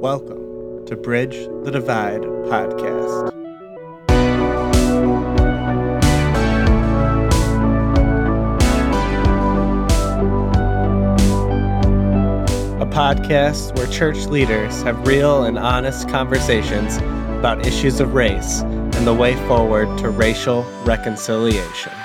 Welcome to Bridge the Divide podcast. A podcast where church leaders have real and honest conversations about issues of race and the way forward to racial reconciliation.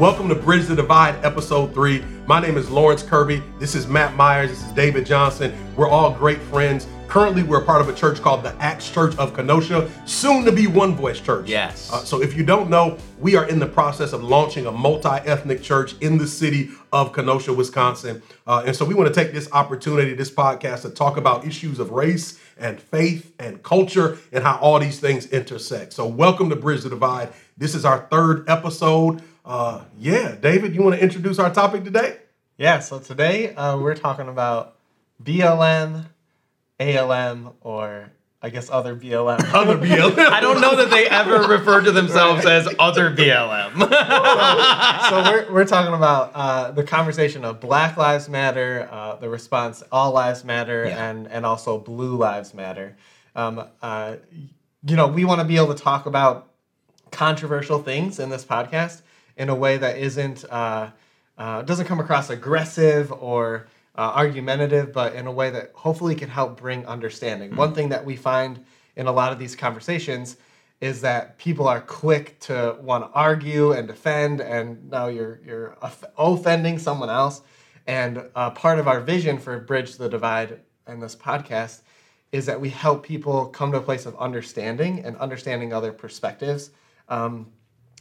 Welcome to Bridge the Divide, episode three. My name is Lawrence Kirby. This is Matt Myers. This is David Johnson. We're all great friends. Currently, we're part of a church called the Acts Church of Kenosha, soon to be One Voice Church. Yes. Uh, so, if you don't know, we are in the process of launching a multi ethnic church in the city of Kenosha, Wisconsin. Uh, and so, we want to take this opportunity, this podcast, to talk about issues of race and faith and culture and how all these things intersect. So, welcome to Bridge the Divide. This is our third episode. Uh, yeah, David, you want to introduce our topic today? Yeah, so today uh, we're talking about BLM, ALM, or I guess other BLM. Other BLM. I don't know that they ever refer to themselves as other BLM. so we're, we're talking about uh, the conversation of Black Lives Matter, uh, the response All Lives Matter, Yeah. and and also Blue Lives Matter. Um, uh, you know, we want to be able to talk about controversial things in this podcast in a way that isn't uh, uh, doesn't come across aggressive or uh, argumentative, but in a way that hopefully can help bring understanding. One thing that we find in a lot of these conversations is that people are quick to want to argue and defend, and now you're you're offending someone else. And uh, part of our vision for Bridge the Divide and this podcast is that we help people come to a place of understanding and understanding other perspectives, um,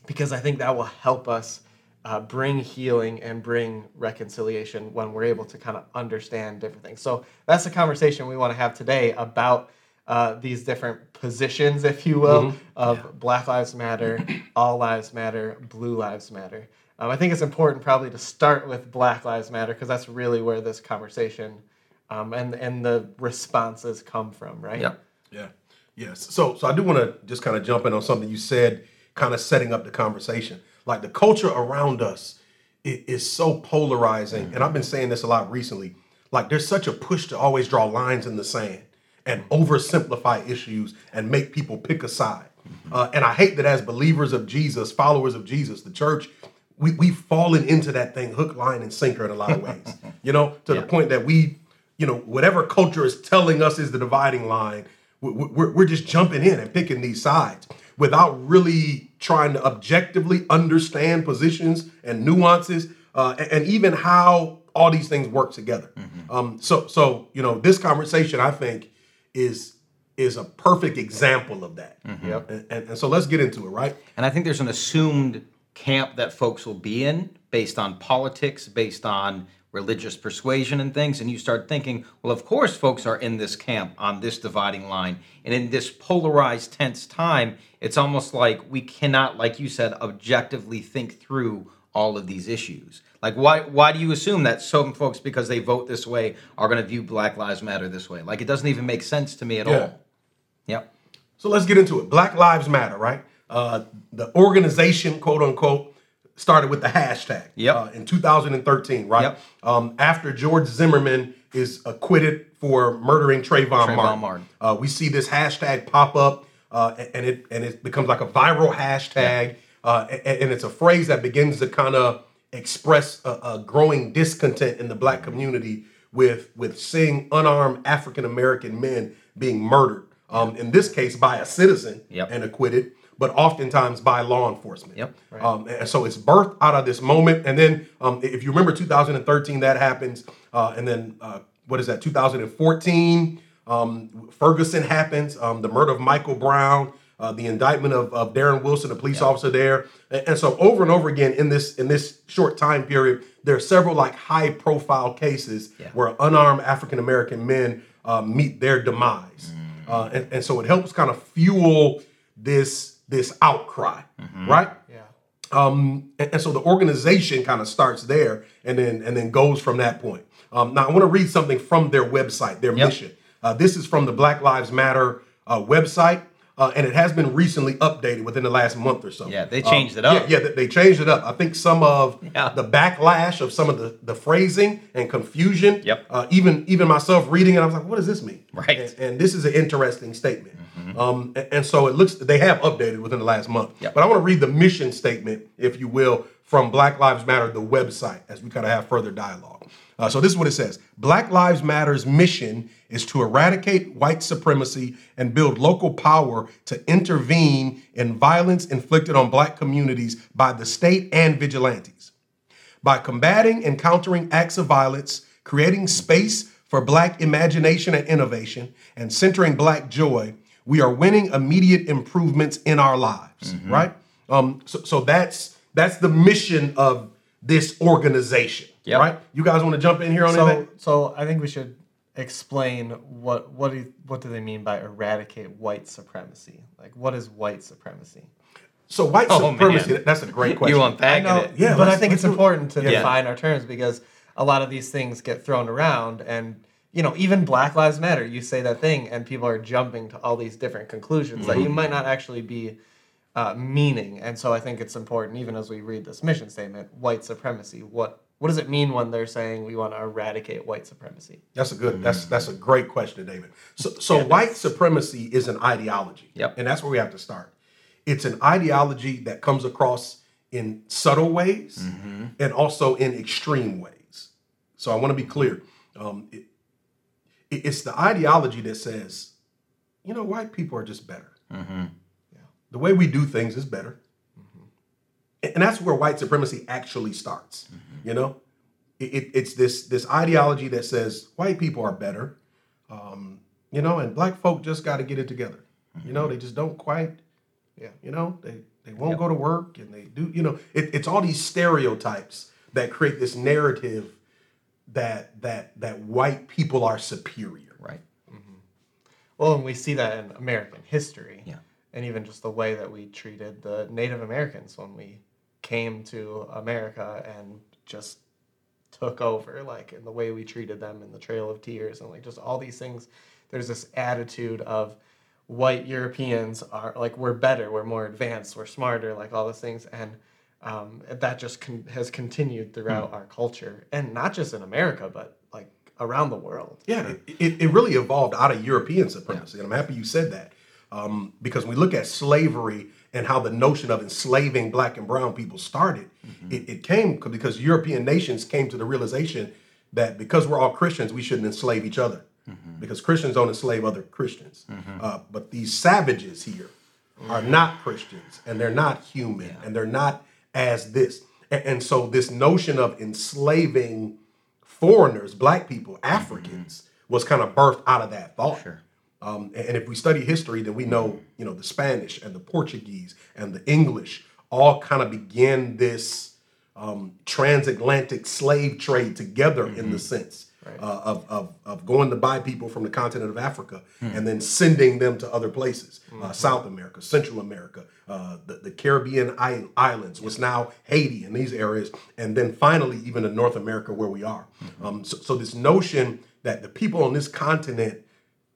because I think that will help us uh, bring healing and bring reconciliation when we're able to kind of understand different things. So that's the conversation we want to have today about uh, these different positions, if you will, of Black Lives Matter, All Lives Matter, Blue Lives Matter. Um, I think it's important probably to start with Black Lives Matter because that's really where this conversation um, and and the responses come from, right? Yeah. Yeah. Yes. So so I do want to just kind of jump in on something you said, kind of setting up the conversation. Like the culture around us is so polarizing, and I've been saying this a lot recently. Like there's such a push to always draw lines in the sand and oversimplify issues and make people pick a side. Uh, and I hate that as believers of Jesus, followers of Jesus, the church, we, we've fallen into that thing hook, line, and sinker in a lot of ways. you know, to the point that we, you know, whatever culture is telling us is the dividing line, we- we- we're, we're just jumping in and picking these sides without really trying to objectively understand positions and nuances uh, and, and even how all these things work together. Um, so, so you know, this conversation I think is is a perfect example of that. Yep. And, and, and so let's get into it, right? and I think there's an assumed camp that folks will be in based on politics, based on religious persuasion and things. And you start thinking, well, of course, folks are in this camp on this dividing line. And in this polarized, tense time, it's almost like we cannot, like you said, objectively think through all of these issues. Like, why, why do you assume that some folks, because they vote this way, are going to view Black Lives Matter this way? Like, it doesn't even make sense to me at Yeah. all. Yep. So let's get into it. Black Lives Matter, right? Uh, the organization, quote unquote, started with the hashtag Yep. uh, in 2013, right? Yep. Um, after George Zimmerman is acquitted for murdering Trayvon, Trayvon Martin, Martin. Uh, we see this hashtag pop up, uh, and it and it becomes like a viral hashtag, uh, and, and it's a phrase that begins to kind of express a, a growing discontent in the black community with with seeing unarmed African American men being murdered. Um, in this case, by a citizen Yep. and acquitted, but oftentimes by law enforcement. Yep. Um, and so it's birthed out of this moment. And then, um, if you remember 2013, that happens. Uh, and then, uh, what is that, 2014? Um, Ferguson happens, um, the murder of Michael Brown, uh, the indictment of, of Darren Wilson, a police officer there. And, and so over and over again in this in this short time period, there are several like high profile cases Yeah. where unarmed African American men uh, meet their demise. Uh, and, and so it helps kind of fuel this this outcry, right? Yeah. Um, and, and so the organization kind of starts there and then and then goes from that point. Um, now I want to read something from their website, their Yep. mission. Uh, this is from the Black Lives Matter uh, website. Uh, and it has been recently updated within the last month or so. Yeah, they Uh, changed it up. Yeah, yeah, they- changed it up. I think some of Yeah. the backlash of some of the, the phrasing and confusion. Yep. Uh, even even myself reading it, I was like, "What does this mean?" Right. And, and this is an interesting statement. Um, and, and so it looks they have updated within the last month. Yep. But I want to read the mission statement, if you will, from Black Lives Matter, the website, as we kind of have further dialogue. Uh, so this is what it says: Black Lives Matter's mission is to eradicate white supremacy and build local power to intervene in violence inflicted on black communities by the state and vigilantes. By combating and countering acts of violence, creating space for black imagination and innovation, and centering black joy, we are winning immediate improvements in our lives. Right? Um, so, so that's that's the mission of this organization. Yep. Right? You guys want to jump in here on So, anything? so I think we should explain what what do you, what do they mean by eradicate white supremacy? Like, what is white supremacy? So white Oh, supremacy, man. that's a great question. You unpacking I know, it. Yeah, but I think it's important to Yeah. define our terms because a lot of these things get thrown around, and you know, even Black Lives Matter. You say that thing, and people are jumping to all these different conclusions that Mm-hmm. you might not actually be uh, meaning. And so I think it's important, even as we read this mission statement, white supremacy. What what does it mean when they're saying we want to eradicate white supremacy? That's a good. That's that's a great question, David. So, so white supremacy is an ideology. Yep. And that's where we have to start. It's an ideology that comes across in subtle ways mm-hmm. and also in extreme ways. So I want to be clear. Um, it, it- it's the ideology that says, you know, white people are just better. Mm-hmm. The way we do things is better. Mm-hmm. And and that's where white supremacy actually starts. You know, it, it- it's this this ideology that says white people are better, um, you know, and black folk just got to get it together. You know, they just don't quite. Yeah. You know, they they won't go to work and they do. You know, it, it's all these stereotypes that create this narrative that that that white people are superior. Right. Well, and we see that in American history. Yeah. And even just the way that we treated the Native Americans when we came to America and just took over, like in the way we treated them in the Trail of Tears and like just all these things. There's this attitude of white Europeans are like we're better, we're more advanced, we're smarter, like all those things, and um, that just con- has continued throughout our culture, and not just in America, but like around the world. Yeah, it, it, it really evolved out of European supremacy. And I'm happy you said that. Um, because when we look at slavery and how the notion of enslaving black and brown people started, mm-hmm. it, it came because European nations came to the realization that because we're all Christians, we shouldn't enslave each other. Mm-hmm. Because Christians don't enslave other Christians. Mm-hmm. Uh, but these savages here are not Christians and they're not human and they're not as this. And, and so, this notion of enslaving foreigners, black people, Africans, was kind of birthed out of that thought. Sure. Um, and, if we study history, then we know, you know, the Spanish and the Portuguese and the English all kind of began this um, transatlantic slave trade together in the sense uh, of, of, of going to buy people from the continent of Africa and then sending them to other places, uh, South America, Central America, uh, the, the Caribbean islands, what's now Haiti and these areas, and then finally even in North America where we are. Um, so, so this notion that the people on this continent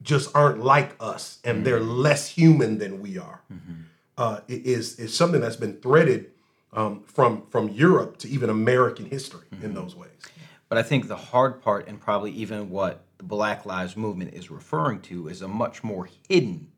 just aren't like us and they're less human than we are. Uh, is is something that's been threaded um, from from Europe to even American history in those ways. But I think the hard part, and probably even what the Black Lives Movement is referring to, is a much more hidden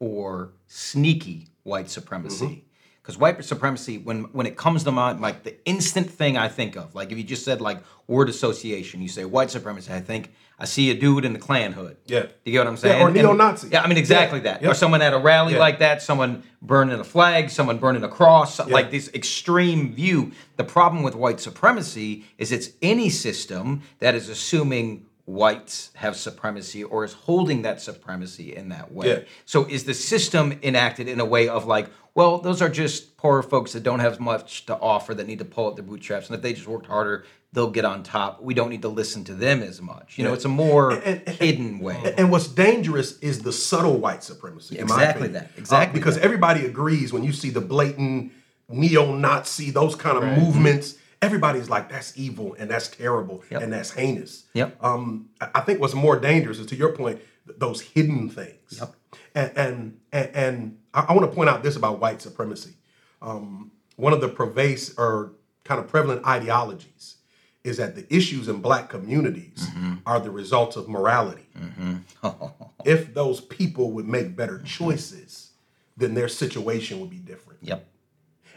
or sneaky white supremacy. Because white supremacy, when when it comes to mind, like the instant thing I think of, like if you just said like word association, you say white supremacy, I think I see a dude in the Klan hood. Yeah. You get what I'm saying? or neo-Nazi. Yeah, I mean exactly Yeah, that. yeah. Or someone at a rally Yeah. like that, someone burning a flag, someone burning a cross, like this extreme view. The problem with white supremacy is it's any system that is assuming whites have supremacy or is holding that supremacy in that way. Yeah. So is the system enacted in a way of like, well, those are just poor folks that don't have much to offer that need to pull up their bootstraps, and if they just worked harder, they'll get on top. We don't need to listen to them as much. You know, it's a more And- and- hidden way. And what's dangerous is the subtle white supremacy. Exactly that, exactly Uh, because that. everybody agrees when you see the blatant neo-Nazi, those kind of movements. Everybody's like, "That's evil and that's terrible Yep. and that's heinous." Yep. Um, I think what's more dangerous is to your point. those hidden things. Yep. And and and, and I, I want to point out this about white supremacy. Um, one of the pervasive or kind of prevalent ideologies is that the issues in black communities mm-hmm. are the result of morality. Mm-hmm. if those people would make better mm-hmm. choices, then their situation would be different. Yep.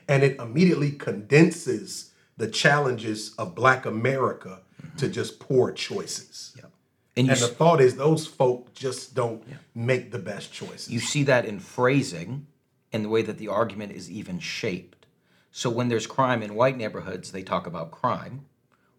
And it immediately condenses the challenges of black America to just poor choices. Yep. And And the s- thought is those folk just don't make the best choices. you see that in phrasing and the way that the argument is even shaped. So when there's crime in white neighborhoods, they talk about crime.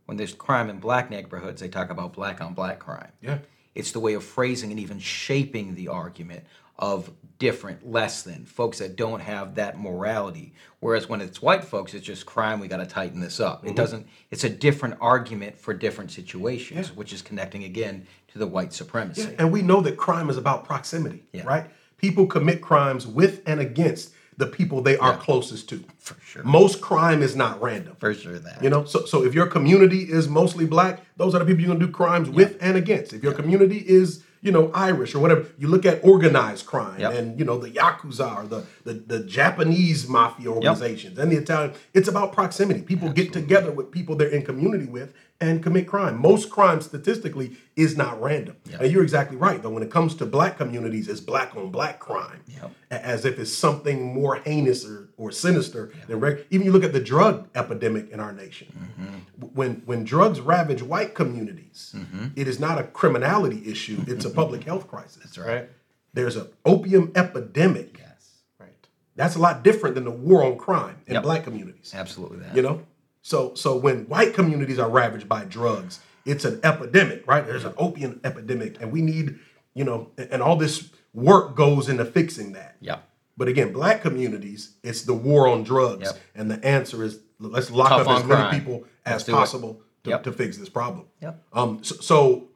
When there's crime in black neighborhoods, they talk about black on black crime. yeah. It's the way of phrasing and even shaping the argument of different, less than folks that don't have that morality. Whereas when it's white folks, it's just crime. We got to tighten this up. Mm-hmm. It doesn't. It's a different argument for different situations, which is connecting again to the white supremacy. Yeah. And we know that crime is about proximity, Yeah. right? People commit crimes with and against the people they are closest to. For sure. Most crime is not random. For sure, that. You know, so so if your community is mostly black, those are the people you're gonna do crimes with and against. If your community is, you know, Irish or whatever, you look at organized crime Yep. and you know the yakuza or the the, the Japanese mafia organizations and the Italian. It's about proximity. People get together with people they're in community with and commit crime. Most crime statistically is not random. And you're exactly right. Though when it comes to black communities, it's black on black crime, Yep. as if it's something more heinous or, or sinister than reg- even you look at the drug epidemic in our nation. Mm-hmm. W- When when drugs ravage white communities, mm-hmm. it is not a criminality issue; it's a public mm-hmm. health crisis. That's Right. There's an opium epidemic. Yes. Right. That's a lot different than the war on crime in Yep. black communities. Absolutely that. You know, so so when white communities are ravaged by drugs, it's an epidemic, right? There's an opium epidemic, and we need, you know, and all this work goes into fixing that. Yeah. But again, black communities, it's the war on drugs, Yep. and the answer is let's lock Tough up as many people as possible to, Yep. to fix this problem. Yep. Um. So, so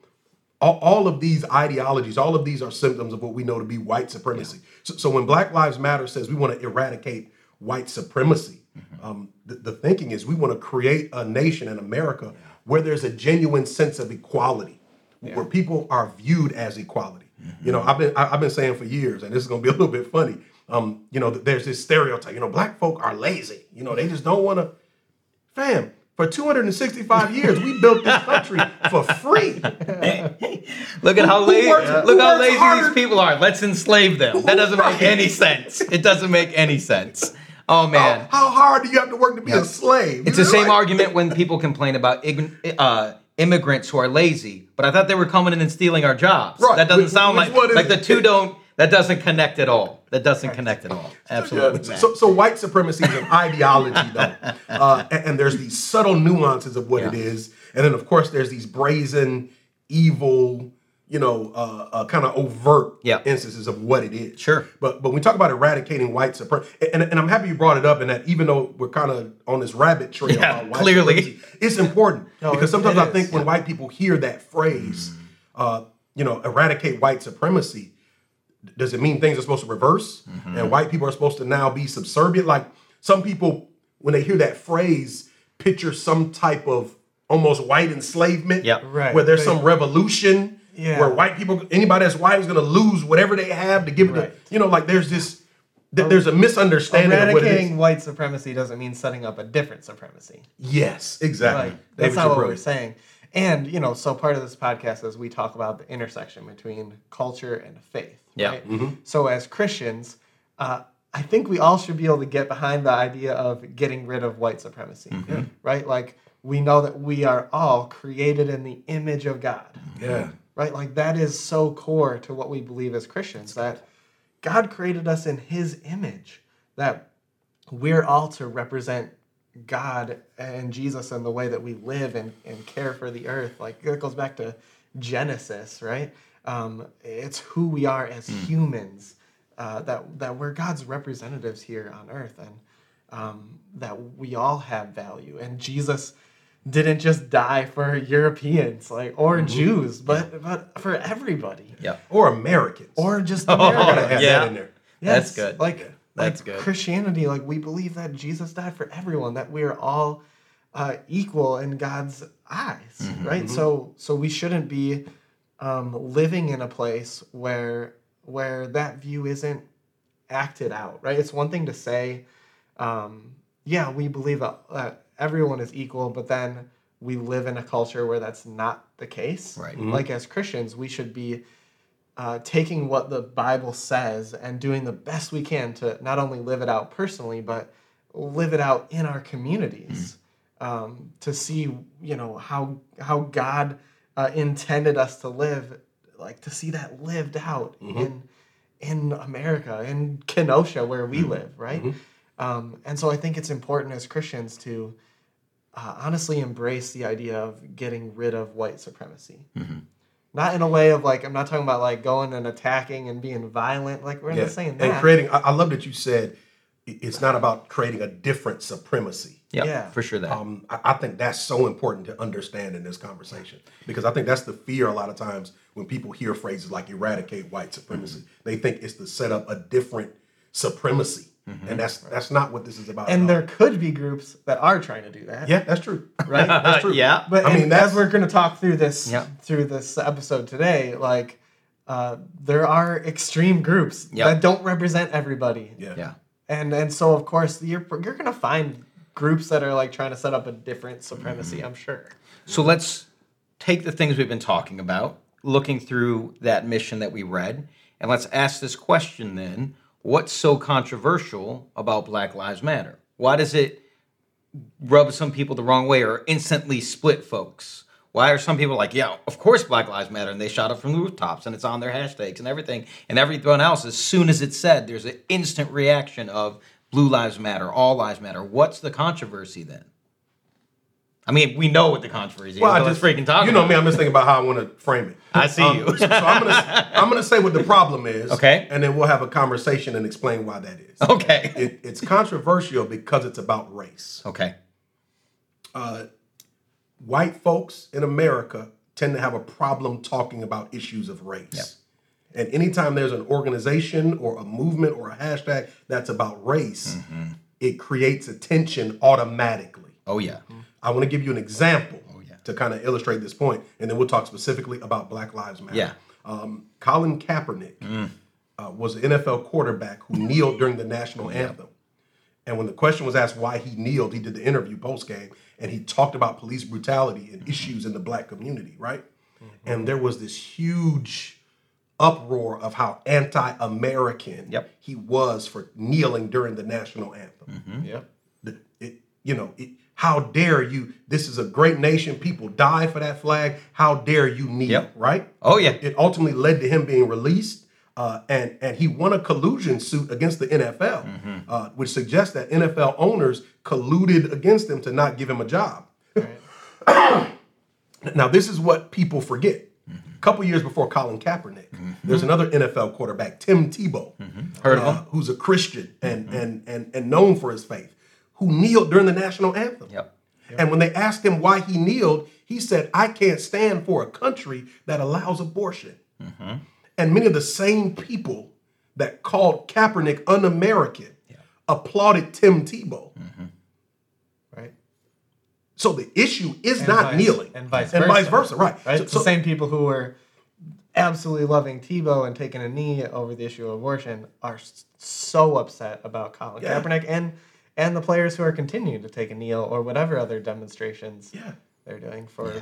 all, all of these ideologies, all of these are symptoms of what we know to be white supremacy. So, so when Black Lives Matter says we want to eradicate white supremacy. Um, the, the thinking is we want to create a nation in America where there's a genuine sense of equality, where people are viewed as equality. Mm-hmm. You know, I've been I, I've been saying for years, and this is going to be a little bit funny. Um, you know, there's this stereotype. You know, black folk are lazy. You know, they just don't want to. Fam, for 265 years, we built this country for free. Look at how lazy. works- Look how lazy harder? these people are. Let's enslave them. That doesn't make any sense. It doesn't make any sense. Oh man. How, how hard do you have to work to be Yeah. a slave? It's the You're same like- argument when people complain about ign- uh, immigrants who are lazy, but I thought they were coming in and stealing our jobs. Right. That doesn't Which- sound which like like the two don't. That doesn't connect at all. That doesn't connect at all. Absolutely. Yeah. So, so white supremacy is an ideology, though, uh, and, and there's these subtle nuances of what it Yeah. is, and then of course there's these brazen, evil, you know, uh, uh, kind of overt Yeah. instances of what it is. Sure. But but when we talk about eradicating white supremacy, and, and I'm happy you brought it up, and that even though we're kind of on this rabbit trail Yeah, about white clearly. supremacy, it's important No, because it- sometimes it I think is, when white people hear that phrase, Mm. uh, you know, eradicate white supremacy, does it mean things are supposed to reverse Mm-hmm. and white people are supposed to now be subservient like some people when they hear that phrase picture some type of almost white enslavement Yep. Right. where there's They- some revolution Yeah. where white people anybody that's white is going to lose whatever they have to give it Right. to you know like there's this th- there's a misunderstanding of what it Eradicating white supremacy doesn't mean setting up a different supremacy. yes exactly Like, that's David, not you're what we're saying. And you know, so part of this podcast is we talk about the intersection between culture and faith. Yeah. Right? Mm-hmm. So as Christians, uh, I think we all should be able to get behind the idea of getting rid of white supremacy. Mm-hmm. Right? Like we know that we are all created in the image of God. yeah Right? Like that is so core to what we believe as Christians that God created us in his image. That we're all to represent God and Jesus in the way that we live and, and care for the earth. Like it goes back to Genesis, right? Um, it's who we are as humans. Uh, that that we're God's representatives here on earth, and um, that we all have value. And Jesus didn't just die for Europeans, like or Jews, but but for everybody, Yep. or americans or just Oh, Americans. have yeah. that in there That's good. Like That's like good. Christianity, like we believe that Jesus died for everyone, that we are all uh, equal in God's eyes, Mm-hmm, right? So so we shouldn't be um, living in a place where where that view isn't acted out, right? It's one thing to say, um, yeah, we believe that uh, everyone is equal, but then we live in a culture where that's not the case. Right. Like as Christians, we should be uh, taking what the Bible says and doing the best we can to not only live it out personally, but live it out in our communities um, to see, you know, how how God uh, intended us to live, like to see that lived out in in America, in Kenosha, where we live, right? Um, and so I think it's important as Christians to uh, honestly embrace the idea of getting rid of white supremacy. Not in a way of like I'm not talking about like going and attacking and being violent. Like we're Yeah. not saying that. and creating. I, I love that you said it's not about creating a different supremacy. Yep, Yeah. for sure that. Um, I, I think that's so important to understand in this conversation because I think that's the fear a lot of times when people hear phrases like eradicate white supremacy. Mm-hmm. They think it's to set up a different supremacy, Mm-hmm. and that's that's not what this is about. and there could be groups that are trying to do that. yeah, that's true. Right. That's true. yeah. But I I mean, mean, as we're going to talk through this Yeah. through this episode today, like uh, there are extreme groups Yep. that don't represent everybody, Yeah. yeah. and and so of course you're you're going to find groups that are like trying to set up a different supremacy. Mm-hmm. I'm sure. So let's take the things we've been talking about, looking through that mission that we read, and let's ask this question then what's so controversial about Black Lives Matter? Why does it rub some people the wrong way or instantly split folks? Why are some people like, yeah, of course Black Lives Matter, and they shot it from the rooftops and it's on their hashtags and everything, and everyone else, as soon as it's said, there's an instant reaction of Blue Lives Matter, All Lives Matter. What's the controversy then? I mean, we know what the controversy Well, is. I just freaking talk. You know me. I'm just thinking about how I want to frame it. I see Um, you. so, so I'm gonna I'm gonna say what the problem is. Okay. And then we'll have a conversation and explain why that is. Okay. It, it's controversial because it's about race. Okay. White folks in America tend to have a problem talking about issues of race. And anytime there's an organization or a movement or a hashtag that's about race, Mm-hmm. it creates attention automatically. Oh yeah. I want to give you an example yeah. to kind of illustrate this point, and then we'll talk specifically about Black Lives Matter. Yeah. Um, Colin Kaepernick uh, was an NFL quarterback who kneeled during the national anthem. And when the question was asked why he kneeled, he did the interview post game and he talked about police brutality and issues in the black community, right? And there was this huge uproar of how anti American Yep. he was for kneeling during the national anthem Yep. the, it, you know, it, how dare you? This is a great nation. People die for that flag. How dare you kneel? Yep. Right? Oh, yeah. It ultimately led to him being released, uh, and and he won a collusion suit against the NFL, Mm-hmm. uh, which suggests that NFL owners colluded against him to not give him a job. Right. Now, this is what people forget. A couple years before Colin Kaepernick, there's another NFL quarterback, Tim Tebow, Heard of uh, him? who's a Christian and, and and and known for his faith, who kneeled during the national anthem. Yep. And when they asked him why he kneeled, he said, "I can't stand for a country that allows abortion." Mm-hmm. And many of the same people that called Kaepernick un-American applauded Tim Tebow. Mm-hmm. Right. So the issue is And not vice- kneeling, and vice and versa. vice versa, right? Right. So- the so- same people who were absolutely loving Tebow and taking a knee over the issue of abortion are so upset about Colin Yeah. Kaepernick and and the players who are continuing to take a kneel or whatever other demonstrations Yeah. they're doing for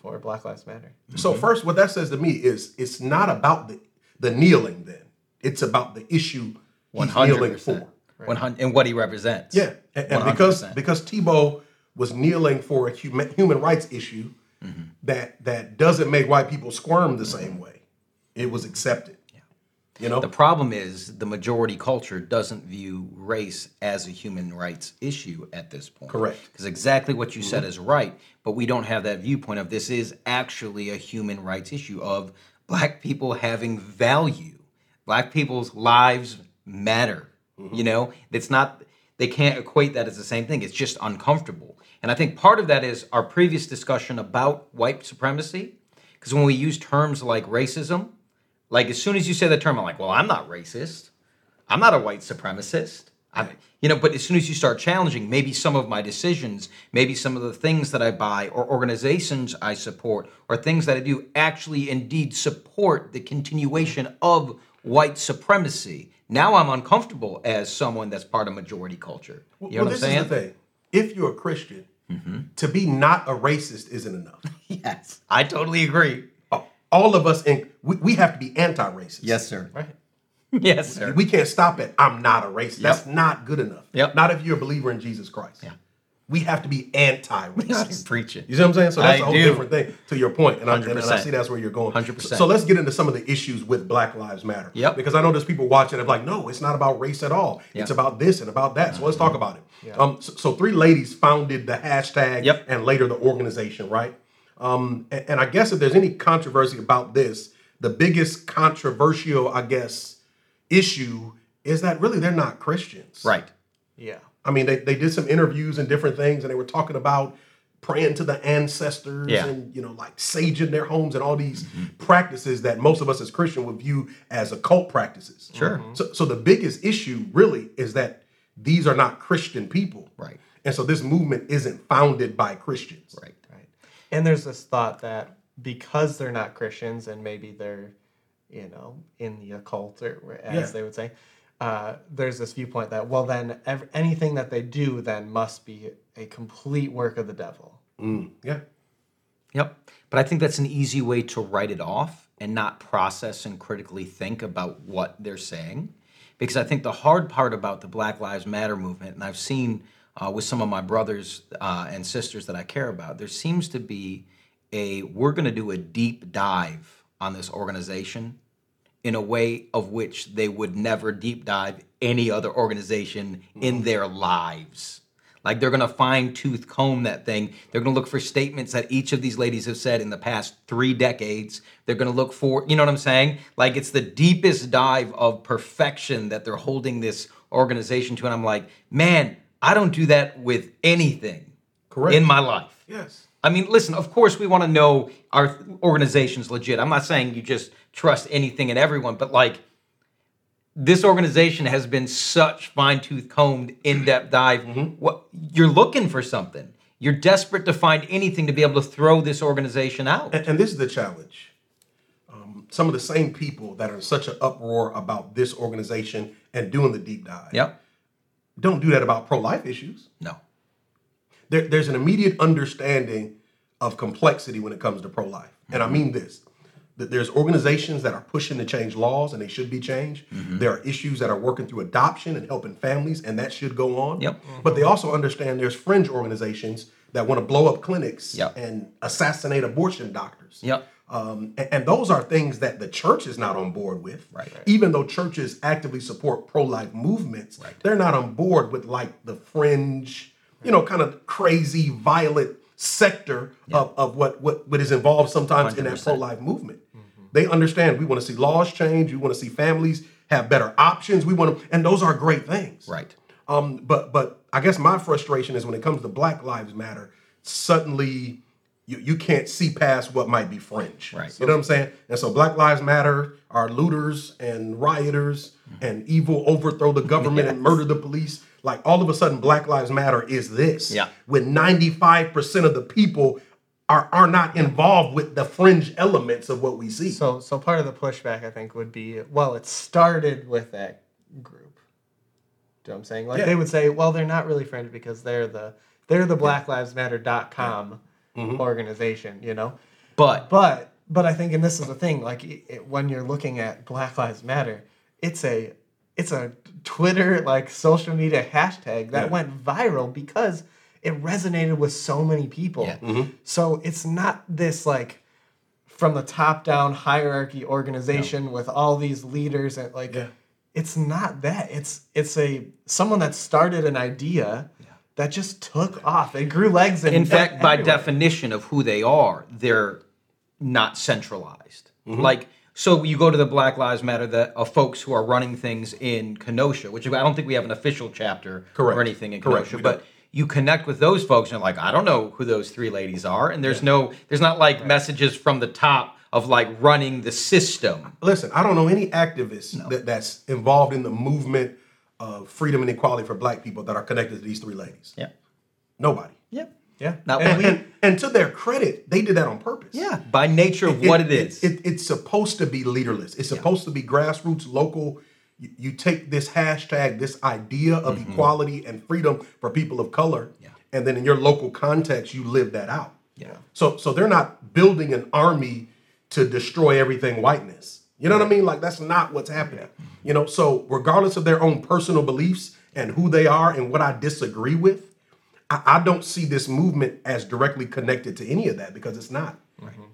for Black Lives Matter. So first, what that says to me is it's not about the the kneeling. Then it's about the issue he's hundred kneeling for. One hundred and what he represents. Yeah, and, and because 100%. because Tebow was kneeling for a human human rights issue Mm-hmm. that that doesn't make white people squirm the same way. It was accepted. You know, The problem is the majority culture doesn't view race as a human rights issue at this point. Correct. Because exactly what you said mm-hmm. is right, but we don't have that viewpoint of this is actually a human rights issue of black people having value. Black people's lives matter. Mm-hmm. You know, it's not they can't equate that as the same thing. It's just uncomfortable. And I think part of that is our previous discussion about white supremacy. Because when we use terms like racism, like as soon as you say that term, I'm like, well, I'm not racist. I'm not a white supremacist. I'm, you know, but as soon as you start challenging, maybe some of my decisions, maybe some of the things that I buy or organizations I support or things that I do actually indeed support the continuation of white supremacy. Now I'm uncomfortable as someone that's part of majority culture. You know well, what I'm this saying? is the thing. If you're a Christian, mm-hmm. to be not a racist isn't enough. Yes, I totally agree. All of us, in, we, we have to be anti-racist. Yes, sir. Right. Yes, sir. We can't stop at I'm not a racist. That's not good enough. Yep. Not if you're a believer in Jesus Christ. Yeah. We have to be anti-racist. Preaching. You see what I'm saying? So that's I a whole do. different thing to your point, and, I, and, and I see that's where you're going. 100%. So let's get into some of the issues with Black Lives Matter. Yep. Because I know there's people watching and like, no, it's not about race at all. It's about this and about that. So let's talk about it. Yeah. Um, so, so three ladies founded the hashtag Yep. and later the organization, right? Um, and, and I guess if there's any controversy about this, the biggest controversial, I guess, issue is that really they're not Christians. Right. Yeah. I mean, they, they did some interviews and different things, and they were talking about praying to the ancestors Yeah. and you know like saging their homes and all these practices that most of us as Christian would view as occult practices. Sure. So, so the biggest issue really is that these are not Christian people, Right. and so this movement isn't founded by Christians. Right. Right. And there's this thought that because they're not Christians and maybe they're, you know, in the occult or as Yeah. they would say, uh, there's this viewpoint that well then ev- anything that they do then must be a complete work of the devil. Mm, yeah. Yep. But I think that's an easy way to write it off and not process and critically think about what they're saying. Because I think the hard part about the Black Lives Matter movement, and I've seen uh, with some of my brothers uh, and sisters that I care about, there seems to be a we're going to do a deep dive on this organization in a way of which they would never deep dive any other organization in their lives. Like they're gonna fine tooth comb that thing. They're gonna look for statements that each of these ladies have said in the past three decades. They're gonna look for, you know what I'm saying? Like it's the deepest dive of perfection that they're holding this organization to. And I'm like, man, I don't do that with anything Correct. in my life. yes. I mean, listen, of course we want to know our organization's legit. I'm not saying you just trust anything and everyone, but like this organization has been such fine-tooth combed, in-depth dive. What you're looking for something. You're desperate to find anything to be able to throw this organization out. And, and this is the challenge. Um, some of the same people that are in such an uproar about this organization and doing the deep dive Yep. Don't do that about pro-life issues. No. there, there's an immediate understanding of complexity when it comes to pro-life and i mm-hmm. mean this that there's organizations that are pushing to change laws and they should be changed mm-hmm. there are issues that are working through adoption and helping families and that should go on Yep. but they also understand there's fringe organizations that want to blow up clinics Yep. and assassinate abortion doctors Yep. Um, and, and those are things that the church is not on board with. Right. Right. Even though churches actively support pro-life movements, they're not on board with like the fringe, you know, kind of crazy, violent sector of, of what, what what is involved sometimes in that pro-life movement. They understand we want to see laws change, we want to see families have better options. We want to, and those are great things. Right. Um, but but I guess my frustration is when it comes to Black Lives Matter, suddenly you, you can't see past what might be fringe. Right. You know what I'm saying? And so Black Lives Matter are looters and rioters and evil overthrow the government and murder the police. Like all of a sudden, Black Lives Matter is this. Yeah. When 95% of the people are are not involved with the fringe elements of what we see. So so part of the pushback I think would be well it started with that group. Do you know what I'm saying? Like Yeah. they would say, well, they're not really fringe because they're the they're the blacklivesmatter.com organization, you know? But But but I think and this is the thing like it, when you're looking at Black Lives Matter, it's a it's a Twitter like social media hashtag that Yeah. went viral because it resonated with so many people. Yeah. Mm-hmm. So it's not this like from the top down hierarchy organization with all these leaders and like Yeah. it's not that. It's it's a someone that started an idea that just took off. It grew legs and in fact, by definition of who they are, they're not centralized. Mm-hmm. Like, so you go to the Black Lives Matter, the uh, folks who are running things in Kenosha, which I don't think we have an official chapter Correct. or anything in Correct, Kenosha, but you connect with those folks and you're like, I don't know who those three ladies are, and there's no, there's not like messages from the top of like running the system. Listen, I don't know any activists that, that's involved in the movement of freedom and equality for black people that are connected to these three ladies? Yeah. Nobody. Yep. Yeah. Now, And And, we- and, and to their credit, they did that on purpose. Yeah. By nature of what it is. It, it's supposed to be leaderless. It's supposed to be grassroots, local. You, you take this hashtag, this idea of equality and freedom for people of color, Mm-hmm. Yeah. and then in your local context, you live that out. Yeah. So, so they're not building an army to destroy everything whiteness. You know what I mean? Like that's not what's happening. You know. So, regardless of their own personal beliefs and who they are and what I disagree with, I, I don't see this movement as directly connected to any of that because it's not.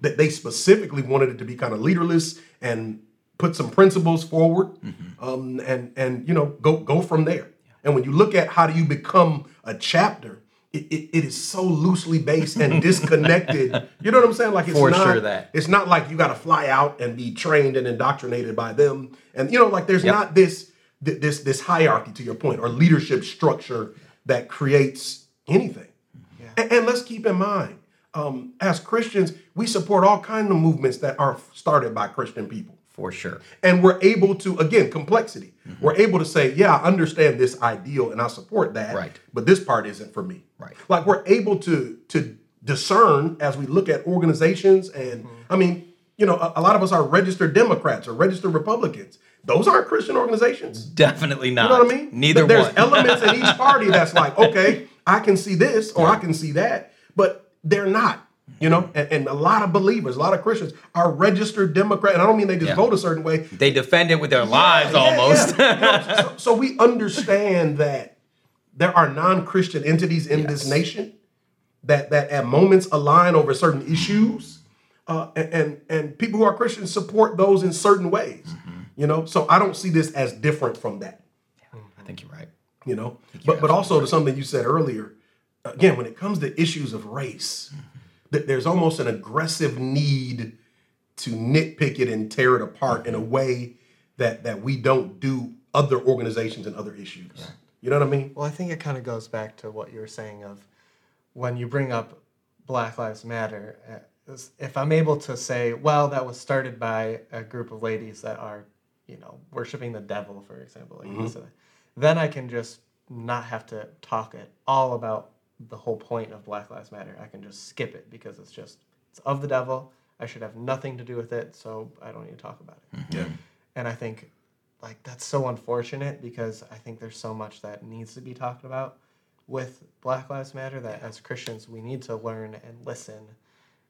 That they specifically wanted it to be kind of leaderless and put some principles forward, um, and and you know go go from there. And when you look at how do you become a chapter, it, it, it is so loosely based and disconnected. you know what I'm saying? Like it's For not, sure that. it's not like you got to fly out and be trained and indoctrinated by them. And you know, like there's Yep. not this th- this this hierarchy to your point or leadership structure that creates anything. And, and let's keep in mind, um, as Christians, we support all kinds of movements that are started by Christian people. For sure. And we're able to, again, complexity. Mm-hmm. We're able to say, yeah, I understand this ideal and I support that. Right. But this part isn't for me. Right. Like we're able to to discern as we look at organizations and Mm-hmm. I mean, you know, a, a lot of us are registered Democrats or registered Republicans. Those aren't Christian organizations. Definitely not. You know what I mean? Neither one. There's one. elements in each party that's like, okay, I can see this or I can see that, but they're not. You know, and, and a lot of believers, a lot of Christians are registered Democrat, and I don't mean they just Yeah. vote a certain way. they defend it with their lives Yeah, almost. yeah. You know, so, so we understand that there are non-Christian entities in this nation that that at moments align over certain issues, uh, and, and and people who are Christians support those in certain ways. Mm-hmm. You know, so I don't see this as different from that I think you're right. you know but but also to something you said earlier again when it comes to issues of race that there's almost an aggressive need to nitpick it and tear it apart in a way that that we don't do other organizations and other issues. You know what i mean? Well, I think it kind of goes back to what you were saying of when you bring up Black Lives Matter. uh, If I'm able to say, well, that was started by a group of ladies that are, you know, worshiping the devil, for example, like you said, then I can just not have to talk at all about the whole point of Black Lives Matter. I can just skip it because it's just it's of the devil. I should have nothing to do with it, so I don't need to talk about it. yeah And I think like that's so unfortunate because I think there's so much that needs to be talked about with Black Lives Matter that as Christians we need to learn and listen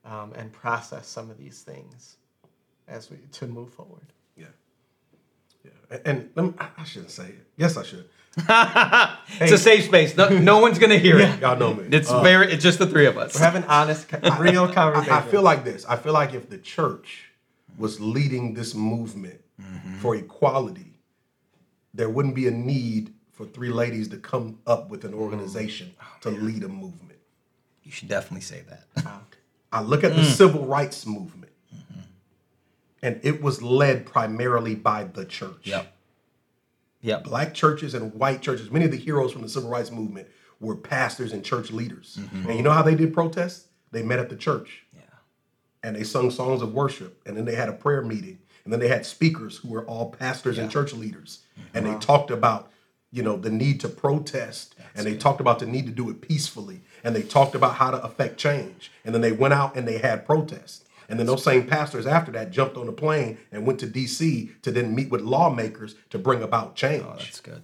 um, and process some of these things as we to move forward. yeah yeah and, and I- i shouldn't say it yes i should It's a safe space. No, no one's gonna hear it. y'all know me It's Uh, very. It's just the three of us. We're having honest, co- real I. I feel like this. I feel like if the church was leading this movement mm-hmm. for equality, there wouldn't be a need for three ladies to come up with an mm. organization oh, to lead a movement. You should definitely say that. I look at the mm. civil rights movement, mm-hmm. and it was led primarily by the church. Yep. Yep. Black churches and white churches, many of the heroes from the civil rights movement were pastors and church leaders. Mm-hmm. And you know how they did protests? They met at the church. Yeah. and they sung songs of worship. And then they had a prayer meeting. And then they had speakers who were all pastors and church leaders. Mm-hmm. And they talked about you know the need to protest. And they talked about the need to do it peacefully. And they talked about how to affect change. And then they went out and they had protests and then those same pastors after that jumped on a plane and went to DC to then meet with lawmakers to bring about change Oh, that's good.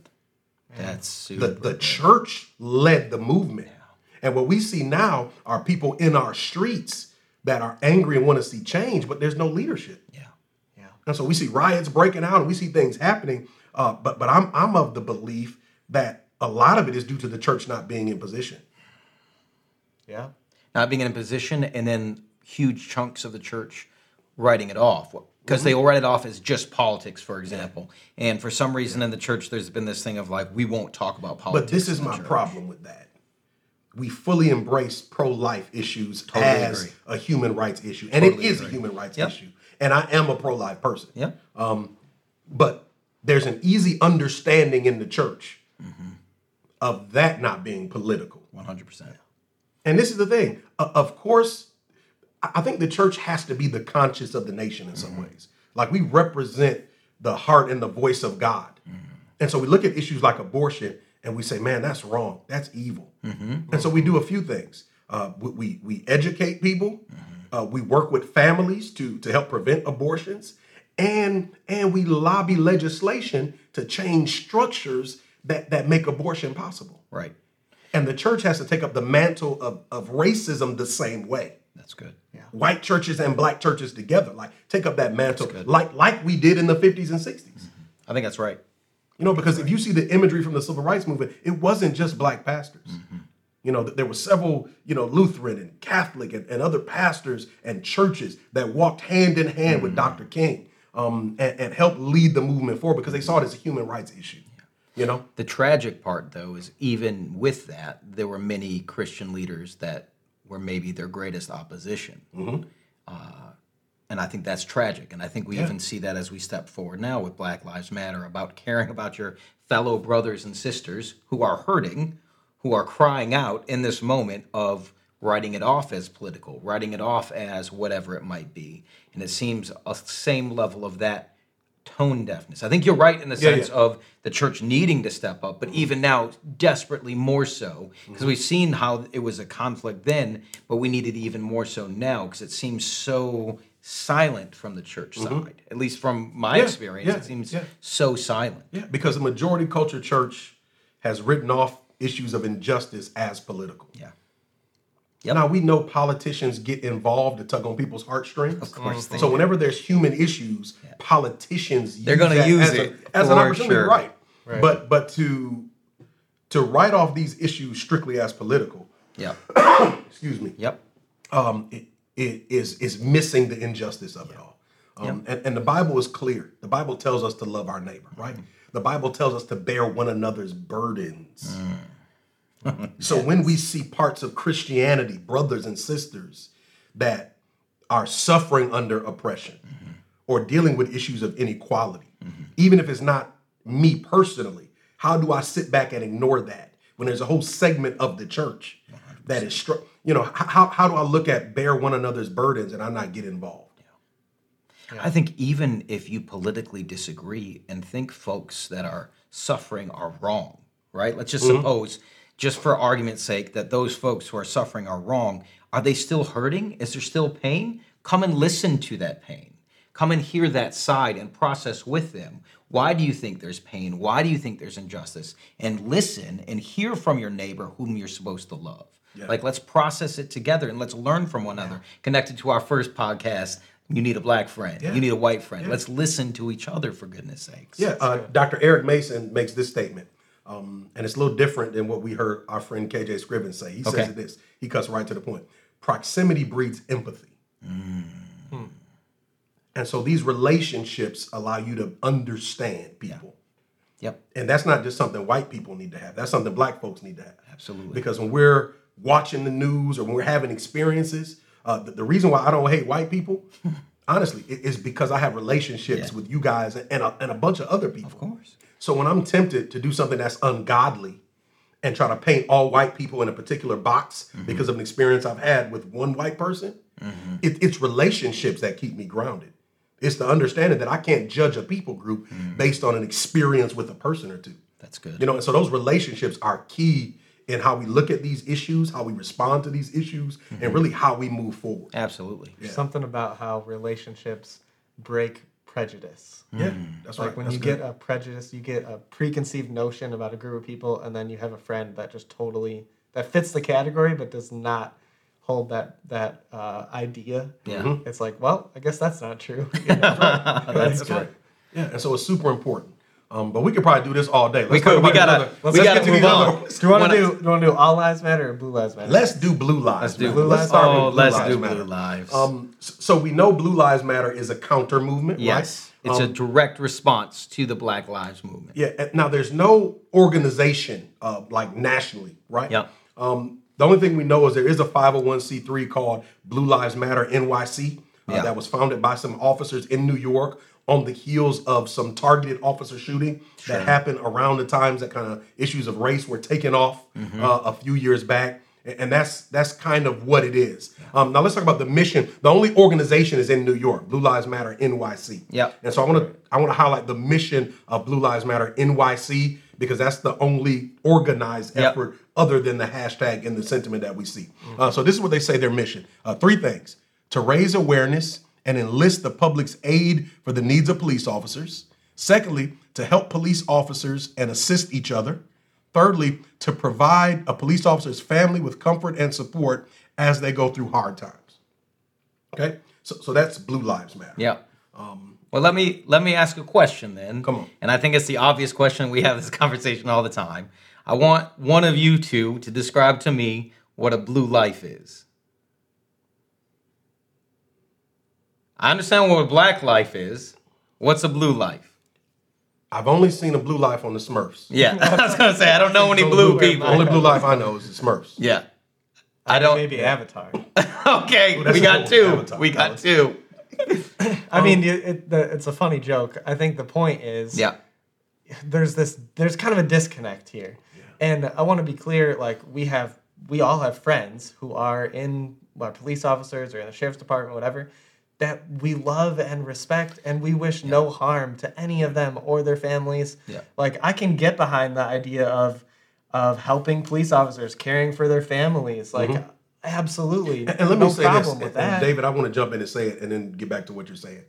That's super. the, the church led the movement. And what we see now are people in our streets that are angry and want to see change, but there's no leadership. yeah. yeah. And so we see riots breaking out and we see things happening. Uh, but but I'm I'm of the belief that a lot of it is due to the church not being in position. Yeah. Not being in a position, and then huge chunks of the church writing it off because they will write it off as just politics, for example. And for some reason in the church, there's been this thing of like we won't talk about politics. But this is my church. problem with that. We fully embrace pro-life issues Totally as agree. a human rights issue, and Totally it is agree. a human rights Yep. issue. And I am a pro-life person. Yeah. Um, but there's an easy understanding in the church mm-hmm. of that not being political. One hundred percent. And this is the thing. O- Of course, I think the church has to be the conscience of the nation in some ways. Like we represent the heart and the voice of God. And so we look at issues like abortion and we say, man, that's wrong. That's evil. And so we do a few things. Uh, we, we, we educate people. Uh, we work with families to, to help prevent abortions. And, and we lobby legislation to change structures that, that make abortion possible. Right. And the church has to take up the mantle of, of racism the same way. That's good. Yeah. White churches and black churches together, like take up that mantle, like like we did in the 50s and 60s. Mm-hmm. I think that's right. You know, because if you see the imagery from the civil rights movement, it wasn't just black pastors. Mm-hmm. You know, there were several, you know, Lutheran and Catholic and, and other pastors and churches that walked hand in hand with mm-hmm. Dr. King um, and, and helped lead the movement forward because they saw it as a human rights issue. You know, The tragic part, though, is even with that, there were many Christian leaders that were maybe their greatest opposition. Uh, and I think that's tragic. And I think we even see that as we step forward now with Black Lives Matter about caring about your fellow brothers and sisters who are hurting, who are crying out in this moment of writing it off as political, writing it off as whatever it might be. And it seems a same level of that tone deafness. I think you're right in the Yeah, sense yeah. of the church needing to step up, but even now, desperately more so, because we've seen how it was a conflict then, but we need it even more so now, because it seems so silent from the church side. At least from my Mm-hmm. Yeah, experience, it seems so silent. Yeah, because the majority culture church has written off issues of injustice as political. Yeah. Yep. Now we know politicians get involved to tug on people's heartstrings. Of course they So whenever there's human issues, politicians They're gonna that use as, a- it as an opportunity, sure. right? Right. But but to to write off these issues strictly as political, Yep. excuse me, Yep. um, it, it is is missing the injustice of it all. Um, and, and the Bible is clear. The Bible tells us to love our neighbor, right? The Bible tells us to bear one another's burdens. So when we see parts of Christianity, brothers and sisters, that are suffering under oppression mm-hmm. or dealing with issues of inequality, mm-hmm. even if it's not me personally, how do I sit back and ignore that when there's a whole segment of the church that is, str- you know, how, how do I look at bear one another's burdens and I not get involved? I think even if you politically disagree and think folks that are suffering are wrong, right? Let's just mm-hmm. suppose, just for argument's sake, that those folks who are suffering are wrong. Are they still hurting? Is there still pain? Come and listen to that pain. Come and hear that side and process with them. Why do you think there's pain? Why do you think there's injustice? And listen and hear from your neighbor whom you're supposed to love. Like, let's process it together and let's learn from one another. Connected to our first podcast, you need a black friend, Yeah. you need a white friend. Let's listen to each other for goodness sakes. Yeah, uh, Dr. Eric Mason makes this statement, um, and it's a little different than what we heard our friend KJ Scriven say. He Okay. says this. He cuts right to the point. Proximity breeds empathy. Hmm. And so these relationships allow you to understand people. Yep. And that's not just something white people need to have. That's something black folks need to have. Absolutely. Because when we're watching the news or when we're having experiences, uh, the, the reason why I don't hate white people, honestly, is because I have relationships with you guys and a, and a bunch of other people. Of course. So when I'm tempted to do something that's ungodly and try to paint all white people in a particular box Mm-hmm. because of an experience I've had with one white person, it, it's relationships that keep me grounded. It's the understanding that I can't judge a people group based on an experience with a person or two. Mm-hmm. That's good. You know, and so those relationships are key in how we look at these issues, how we respond to these issues, Mm-hmm. and really how we move forward. Absolutely. Something about how relationships break prejudice. Yeah, that's Like right. when That's you good. get a prejudice, you get a preconceived notion about a group of people, and then you have a friend that just totally that fits the category but does not hold that that uh, idea. Yeah. Mm-hmm. It's like, well, I guess that's not true. You know? That's That's good. right. Yeah, and so it's super important. Um, but we could probably do this all day. Let's We could- we gotta- these we let's gotta get to move on. other- do you want to do? Do you want to do all lives matter or blue lives matter? Let's do blue lives. Let's do blue lives. start Oh, blue let's lives do matter. blue lives. Um, so we know blue lives matter is a counter movement, yes. right? It's a Um, direct response to the Black Lives Movement. Yeah. Now there's no organization uh, like nationally, right? Yep. Um, the only thing we know is there is a 501c3 called Blue Lives Matter NYC uh, Yeah. that was founded by some officers in New York on the heels of some targeted officer shooting that happened around the times that kind of issues of race were taken off Mm-hmm. uh, a few years back. And that's that's kind of what it is. Um, now let's talk about the mission. The only organization is in New York, Blue Lives Matter NYC. Yeah. And so I want to I want to highlight the mission of Blue Lives Matter NYC because that's the only organized Yep. effort other than the hashtag and the sentiment that we see. Uh, so this is what they say their mission: uh, three things: to raise awareness and enlist the public's aid for the needs of police officers. Secondly, to help police officers and assist each other. Thirdly, to provide a police officer's family with comfort and support as they go through hard times. Okay, so so that's Blue Lives Matter. Yeah. Um, well, let me let me ask a question then. Come on. And I think it's the obvious question. We have this conversation all the time. I want one of you two to describe to me what a blue life is. I understand what a black life is. What's a blue life? I've only seen a blue life on the Smurfs. Yeah, I was gonna say I don't know any blue people. Only blue life I know is the Smurfs. Yeah, I don't. Maybe Avatar. Okay, that's we a got cool two. avatar. We got two. I mean, um, you- it, the, it's a funny joke. I think the point is, Yeah. there's this, there's kind of a disconnect here, and I want to be clear. Like we have, we all have friends who are in well, police officers or in the sheriff's department, whatever, that we love and respect, and we wish no harm to any of them or their families. Yeah. Like I can get behind the idea of, of helping police officers, caring for their families. Like absolutely, And let me no say problem this, with and, that. David, I want to jump in and say it, and then get back to what you're saying.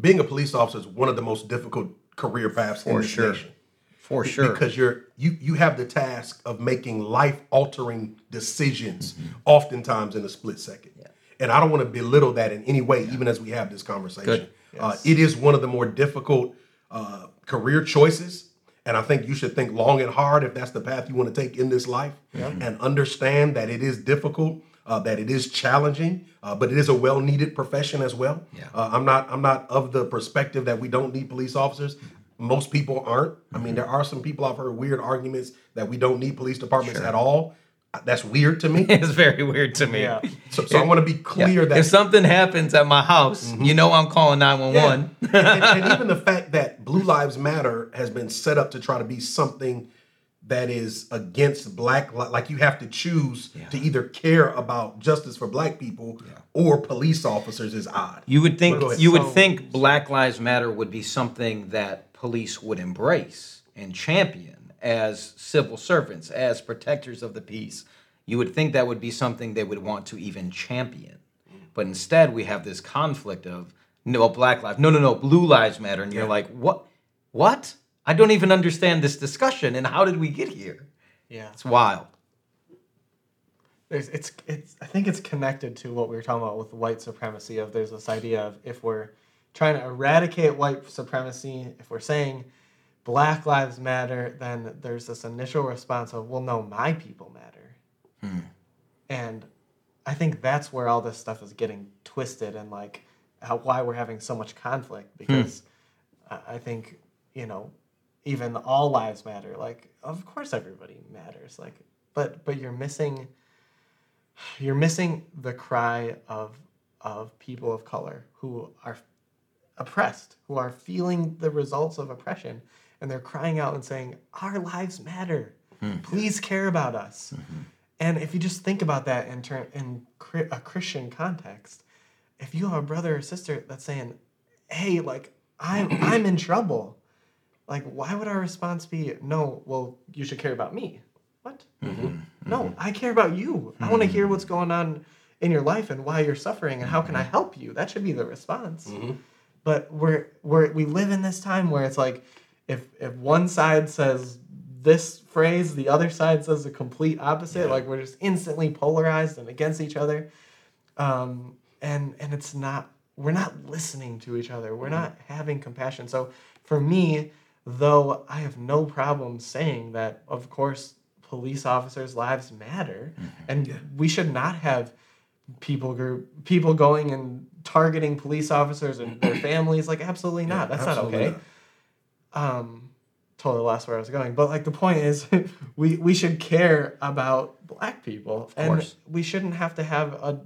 Being a police officer is one of the most difficult career paths in For this sure. nation. For sure. because you're you you have the task of making life altering decisions Mm-hmm. oftentimes in a split second and i don't want to belittle that in any way even as we have this conversation Good. uh, it is one of the more difficult uh, career choices and i think you should think long and hard if that's the path you want to take in this life and understand that it is difficult uh, that it is challenging, uh, but it is a well-needed profession as well. Yeah. Uh, I'm not. I'm not of the perspective that we don't need police officers. Most people aren't. I mean, there are some people I've heard weird arguments that we don't need police departments at all. That's weird to me. it's very weird to me. Yeah. So, so I want to be Yeah. clear that if something happens at my house, mm-hmm. you know I'm calling 911. Yeah. and, and- and even the fact that Blue Lives Matter has been set up to try to be something that is against black like you have to choose to either care about justice for black people or police officers is odd. You would think you would So- think Black Lives Matter would be something that police would embrace and champion as civil servants, as protectors of the peace. You would think that would be something they would want to even champion. But instead we have this conflict of no Black Lives, no, no, no, Blue Lives Matter, and you're like, what? What? I don't even understand this discussion, and how did we get here? yeah. It's wild. there's it's it's I think it's connected to what we were talking about with white supremacy of there's this idea of if we're trying to eradicate white supremacy, if we're saying black lives matter, then there's this initial response of well no, my people matter. Hmm. And I think that's where all this stuff is getting twisted and like how, why we're having so much conflict hmm. because I I think, you know, even all lives matter. Like of course everybody matters. Like but but you're missing you're missing the cry of of people of color who are oppressed, who are feeling the results of oppression, and they're crying out and saying, "Our lives matter. Hmm. Please care about us." Mm-hmm. And if you just think about that in turn in a Christian context, if you have a brother or sister that's saying, "Hey, like I'm I'm in trouble," like why would our response be, "No, well, you should care about me"? What? Mm-hmm. No, mm-hmm. I care about you. I want to hear what's going on in your life and why you're suffering and how can I help you. That should be the response. But we're we're we live in this time where it's like if if one side says this phrase, the other side says the complete opposite. Like we're just instantly polarized and against each other. Um, and and it's not we're not listening to each other. We're not having compassion. So for me, though I have no problem saying that of course police officers' lives matter and we should not have people group people going and targeting police officers and their families like absolutely not that's absolutely not okay um totally lost where i was going but like the point is we we should care about black people and course. we shouldn't have to have a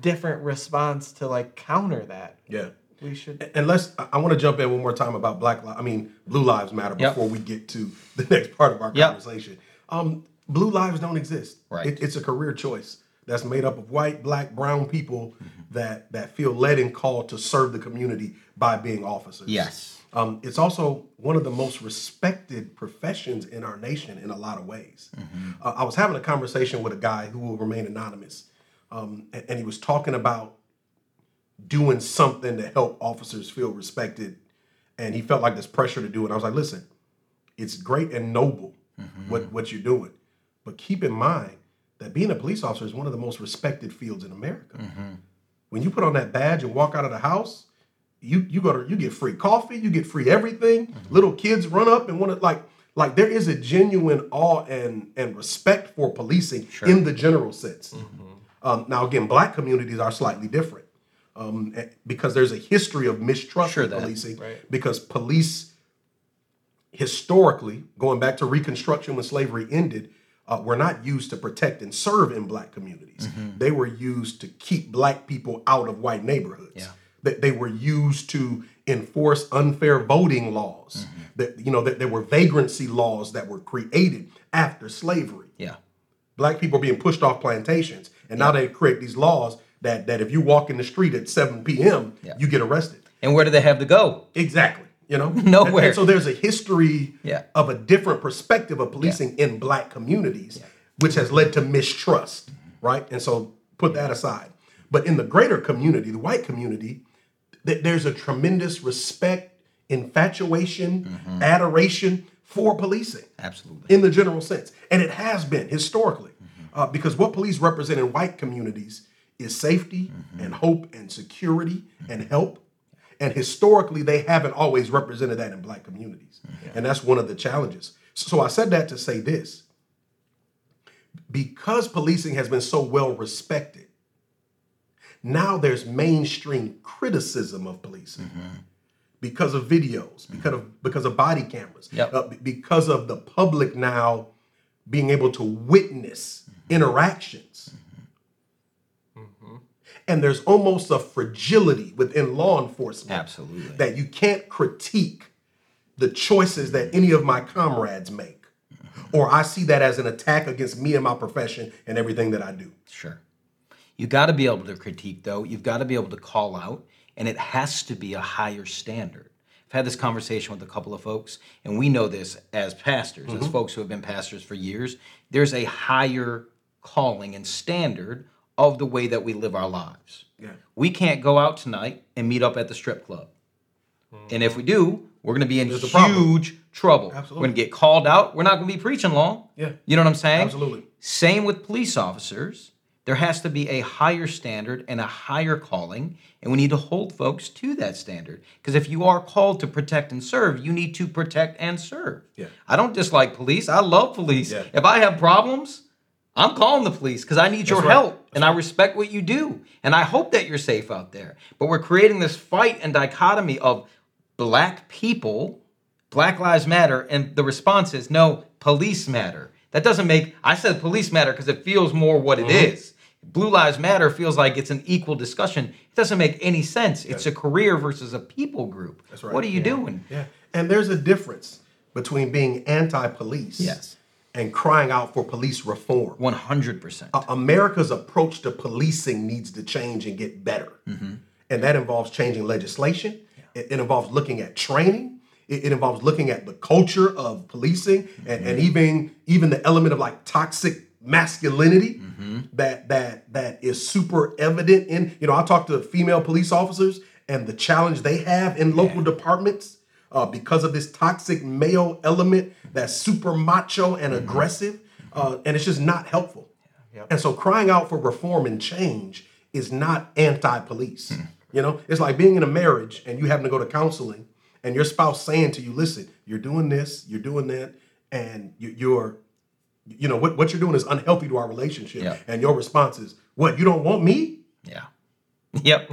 different response to like counter that Yeah. we should And let's I- want to jump in one more time about Black Li- I mean Blue Lives Matter Yep. before we get to the next part of our Yep. conversation. Um blue lives don't exist. Right. It, it's a career choice that's made up of white, black, brown people that that feel led and called to serve the community by being officers. Yes. Um, it's also one of the most respected professions in our nation in a lot of ways. Uh, I was having a conversation with a guy who will remain anonymous, um, and, and he was talking about doing something to help officers feel respected, and he felt like this pressure to do it. I was like, listen, it's great and noble what what you're doing, but keep in mind that being a police officer is one of the most respected fields in America. When you put on that badge and walk out of the house, you you go to you get free coffee, you get free everything. Little kids run up and want to like like there is a genuine awe and and respect for policing in the general sense. Um, now again, black communities are slightly different um, eh, because there's a history of mistrust Sure in that- policing Right. because police historically going back to reconstruction when slavery ended uh, were not used to protect and serve in black communities they were used to keep black people out of white neighborhoods Yeah. That they were used to enforce unfair voting laws mm-hmm. that you know that there were vagrancy laws that were created after slavery Yeah. black people are being pushed off plantations and now they create these laws that that if you walk in the street at 7 p.m Yeah. you get arrested And where do they have to go? exactly you know Nowhere. And- and so there's a history Yeah. of a different perspective of policing in black communities which has led to mistrust right and so put that aside but in the greater community the white community th- there's a tremendous respect infatuation Mm-hmm. adoration for policing Absolutely. in the general sense. And it has been historically, uh, because what police represent in white communities is safety and hope and security and help. And historically, they haven't always represented that in black communities. And that's one of the challenges. So I said that to say this because policing has been so well respected, now there's mainstream criticism of policing mm-hmm. because of videos, mm-hmm. because of because of body cameras, Yep. uh, because of the public now being able to witness mm-hmm. interactions. And there's almost a fragility within law enforcement Absolutely. that you can't critique the choices that any of my comrades make. Or I see that as an attack against me and my profession and everything that I do. Sure. You got to be able to critique, though. You've got to be able to call out, and it has to be a higher standard. I've had this conversation with a couple of folks, and we know this as pastors, as mm-hmm. folks who have been pastors for years. There's a higher calling and standard of the way that we live our lives. Yeah. We can't go out tonight and meet up at the strip club. And if we do, we're going to be in There's huge trouble. We're going to get called out. We're not going to be preaching long. Yeah. You know what I'm saying? Absolutely. Same with police officers. There has to be a higher standard and a higher calling, and we need to hold folks to that standard. Because if you are called to protect and serve, you need to protect and serve. Yeah. I don't dislike police. I love police. Yeah. If I have problems, I'm calling the police because I need your right. help and I respect what you do. And I hope that you're safe out there. But we're creating this fight and dichotomy of black people, Black Lives Matter, and the response is no, police matter. That doesn't make, I said police matter because it feels more what Mm-hmm. it is. Blue Lives Matter feels like it's an equal discussion. It doesn't make any sense. It's a career versus a people group. That's right. What are you doing? Yeah. And there's a difference between being anti-police Yes. and crying out for police reform. 100%. A- America's approach to policing needs to change and get better. Mm-hmm. And that involves changing legislation. It, it involves looking at training. It, it involves looking at the culture of policing and, and mm-hmm. even even the element of like toxic masculinity that that that is super evident in you know I talk to female police officers and the challenge they have in local departments uh, because of this toxic male element that's super macho and aggressive uh, and it's just not helpful. And so crying out for reform and change is not anti-police. You know, it's like being in a marriage and you having to go to counseling and your spouse saying to you, listen, you're doing this, you're doing that, and you, you're, you know, what, what you're doing is unhealthy to our relationship. Yeah. And your response is, what, you don't want me? Yeah. Yep.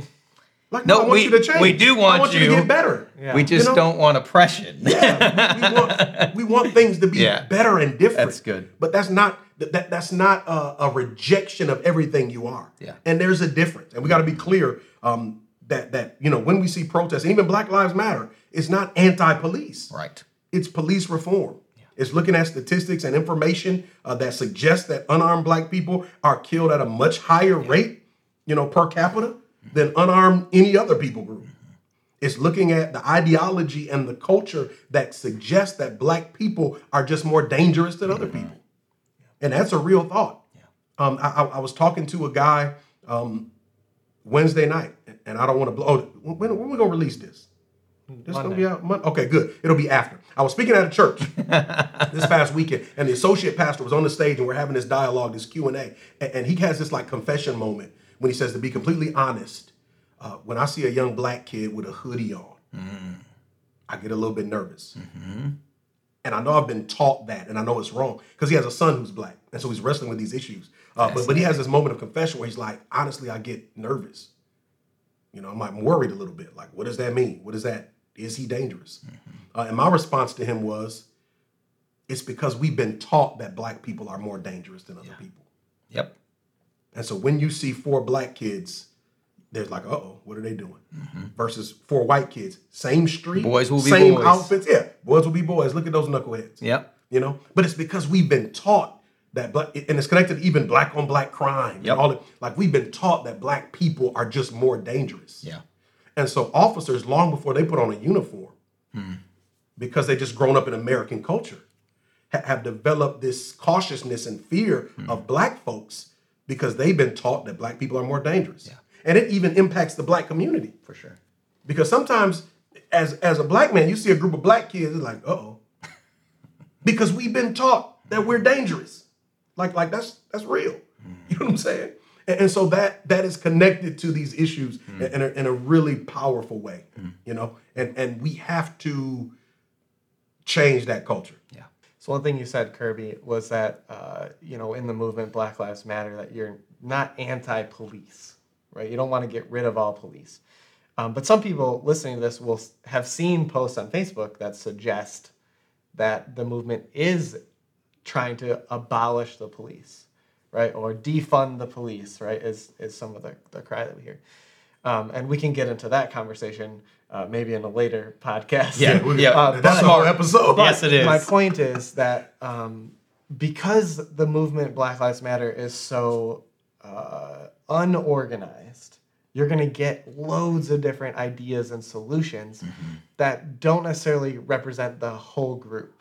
Like, No, I want we- you to change. we do I want want you, you. to get better. Yeah. We just You know- don't want oppression. Yeah, we, we want we want things to be Yeah. better and different. That's good. But that's not that, that that's not a, a rejection of everything you are. Yeah. And there's a difference, and we got to be clear um, that that you know when we see protests, even Black Lives Matter, it's not anti-police. right. It's police reform. It's looking at statistics and information uh, that suggests that unarmed black people are killed at a much higher rate, you know, per capita than unarmed any other people group. It's looking at the ideology and the culture that suggests that black people are just more dangerous than other people. And that's a real thought. Um, I, I- I was talking to a guy um, Wednesday night, and I don't want to blow. Oh, when, when are we going to release this? This going to be out Mon- Okay, good. It'll be after. I was speaking at a church this past weekend, and the associate pastor was on the stage, and we're having this dialogue, this Q and A, and, he has this like confession moment when he says, "To be completely honest, uh, when I see a young black kid with a hoodie on, I get a little bit nervous." And I know I've been taught that, and I know it's wrong because he has a son who's black, and so he's wrestling with these issues. Uh, but but he has this moment of confession where he's like, honestly, I get nervous. You know, I'm like I'm worried a little bit. Like, what does that mean? What does that? Is he dangerous? Uh, and my response to him was, it's because we've been taught that black people are more dangerous than other people. Yep. And so when you see four black kids, there's like, uh oh, what are they doing? Versus four white kids, same street, Boys will be same boys. outfits. Yeah, boys will be boys. Look at those knuckleheads. Yep. You know, but it's because we've been taught that black, and it's connected to even black on black crime. Yep. all that. Like we've been taught that black people are just more dangerous. Yeah. And so officers, long before they put on a uniform, hmm. because they just grown up in American culture, ha- have developed this cautiousness and fear hmm. of black folks because they've been taught that black people are more dangerous. And it even impacts the black community. For sure. Because sometimes as as a black man, you see a group of black kids, it's like, uh-oh. because we've been taught that we're dangerous. Like, like that's that's real. Hmm. You know what I'm saying? And, and so that that is connected to these issues in, in a, in a really powerful way. You know, and and we have to change that culture. Yeah. So one thing you said, Kirby, was that uh, you know in the movement Black Lives Matter that you're not anti-police, right? You don't want to get rid of all police. Um, but some people listening to this will have seen posts on Facebook that suggest that the movement is trying to abolish the police, right, or defund the police, right? Is is some of the, the cry that we hear, um, and we can get into that conversation uh, maybe in a later podcast. Yeah, we- yeah. Uh, that's a but- whole episode. Yes, it is. My point is that um, because the movement Black Lives Matter is so uh, unorganized, you're going to get loads of different ideas and solutions that don't necessarily represent the whole group.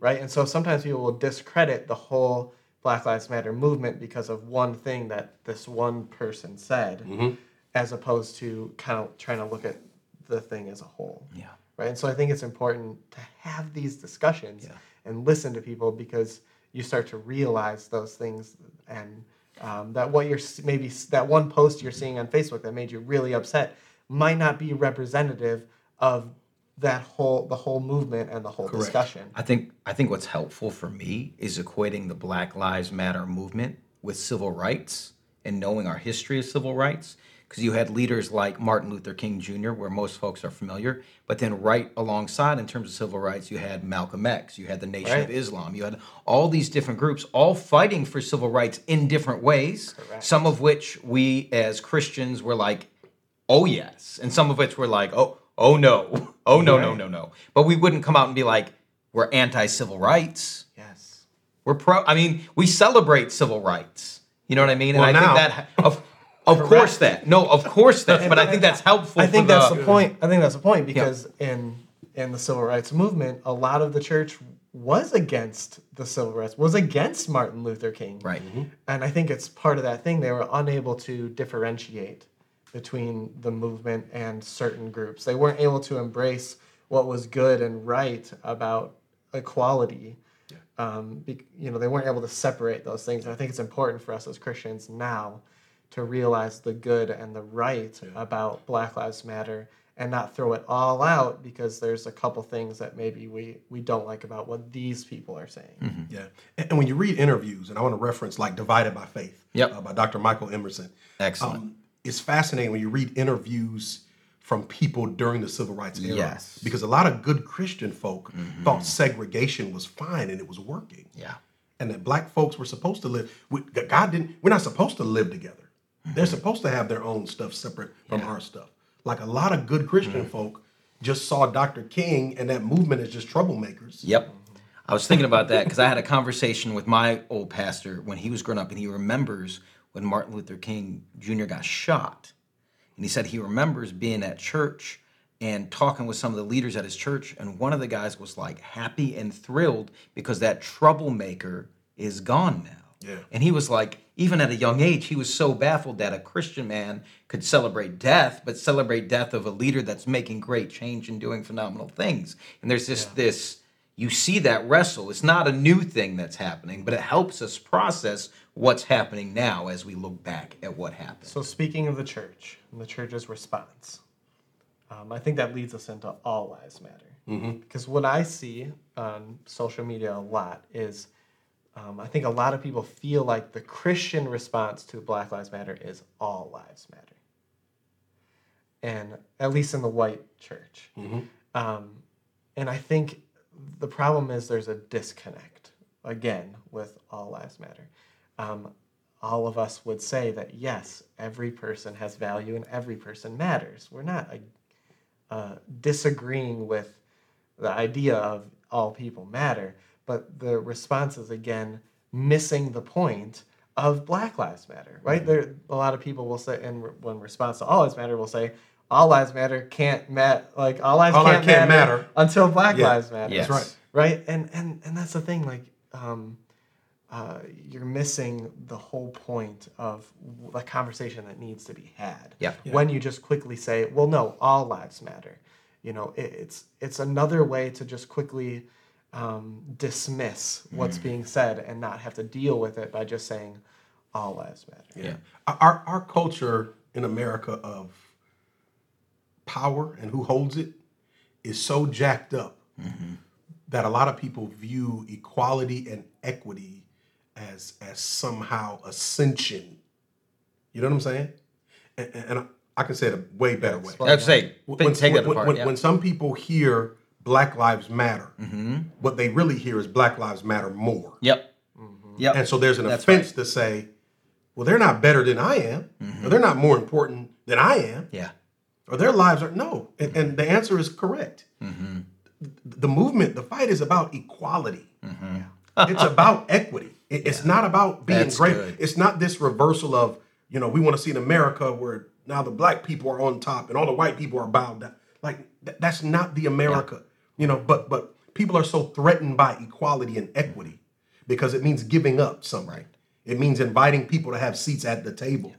Right? And so sometimes people will discredit the whole Black Lives Matter movement because of one thing that this one person said, as opposed to kind of trying to look at the thing as a whole Yeah. right? And so I think it's important to have these discussions and listen to people because you start to realize those things and um, that what you're maybe that one post you're seeing on Facebook that made you really upset might not be representative of that whole the whole movement and the whole discussion. I think I think what's helpful for me is equating the Black Lives Matter movement with civil rights and knowing our history of civil rights. Because you had leaders like Martin Luther King Jr., where most folks are familiar, but then right alongside, in terms of civil rights, you had Malcolm X, you had the Nation of Islam, you had all these different groups, all fighting for civil rights in different ways. Correct. Some of which we as Christians were like, oh yes, and some of which were like, oh, oh no, oh no, no, Right. no, no. But we wouldn't come out and be like, we're anti-civil rights. Yes. We're pro. I mean, we celebrate civil rights. You know what I mean? Well, and I now- think that of of course that no, of course that. But I think that's helpful. I think that's the, the point. I think that's the point because in in the civil rights movement, a lot of the church was against the civil rights, was against Martin Luther King. right. And I think it's part of that thing. They were unable to differentiate between the movement and certain groups. They weren't able to embrace what was good and right about equality. Um, be, you know, they weren't able to separate those things. And I think it's important for us as Christians now to realize the good and the right about Black Lives Matter and not throw it all out because there's a couple things that maybe we, we don't like about what these people are saying. Yeah. And, and when you read interviews, and I want to reference like Divided by Faith Yep. uh, by Dr. Michael Emerson. Excellent. Um, it's fascinating when you read interviews from people during the civil rights era. Yes. Mm-hmm. Because a lot of good Christian folk thought segregation was fine and it was working. yeah. And that black folks were supposed to live. we- God didn't, we're not supposed to live together. They're supposed to have their own stuff separate from our stuff. Like a lot of good Christian folk just saw Dr. King and that movement as just troublemakers. Yep. I was thinking about that because I had a conversation with my old pastor when he was growing up, and he remembers when Martin Luther King Jr. got shot. And he said he remembers being at church and talking with some of the leaders at his church, and one of the guys was like happy and thrilled because that troublemaker is gone now. Yeah. And he was like, even at a young age, he was so baffled that a Christian man could celebrate death, but celebrate death of a leader that's making great change and doing phenomenal things. And there's this this you see that wrestle. It's not a new thing that's happening, but it helps us process what's happening now as we look back at what happened. So speaking of the church and the church's response, um, I think that leads us into all lives matter. Because what I see on social media a lot is, um, I think a lot of people feel like the Christian response to Black Lives Matter is all lives matter, and at least in the white church. Um, and I think the problem is there's a disconnect again with all lives matter. Um, all of us would say that yes, every person has value and every person matters. We're not uh, disagreeing with the idea of all people matter, but the response is again missing the point of Black Lives Matter, right? There, a lot of people will say, and when response to all lives matter, will say all lives matter can't matter like all lives All can't, can't matter, matter. until Black Yeah. Lives Matter. Yes. right. Right, and and and that's the thing. Like, um, uh, you're missing the whole point of w- the conversation that needs to be had. Yeah. When you just quickly say, "Well, no, all lives matter," you know, it, it's it's another way to just quickly um, dismiss what's being said and not have to deal with it by just saying, "All lives matter." Yeah. Our our culture in America of power and who holds it is so jacked up that a lot of people view equality and equity as as somehow ascension. You know what I'm saying? And, and- and I, I can say it a way better way. I'd say When, take that when- apart. when- yeah. when some people hear Black Lives Matter, Mm-hmm. what they really hear is Black Lives Matter more. yep. Mm-hmm. Yep. And so there's an That's offense to say, well, they're not better than I am, or mm-hmm. they're not more important than I am, yeah. or their lives are no. And, and the answer is correct. Mm-hmm. The movement, the fight is about equality. it's about equity. It- It's not about being That's great. good. It's not this reversal of, you know, we want to see an America where now the black people are on top and all the white people are bowed down. Like th- that's not the America. You know, but but people are so threatened by equality and equity because it means giving up something. It means inviting people to have seats at the table.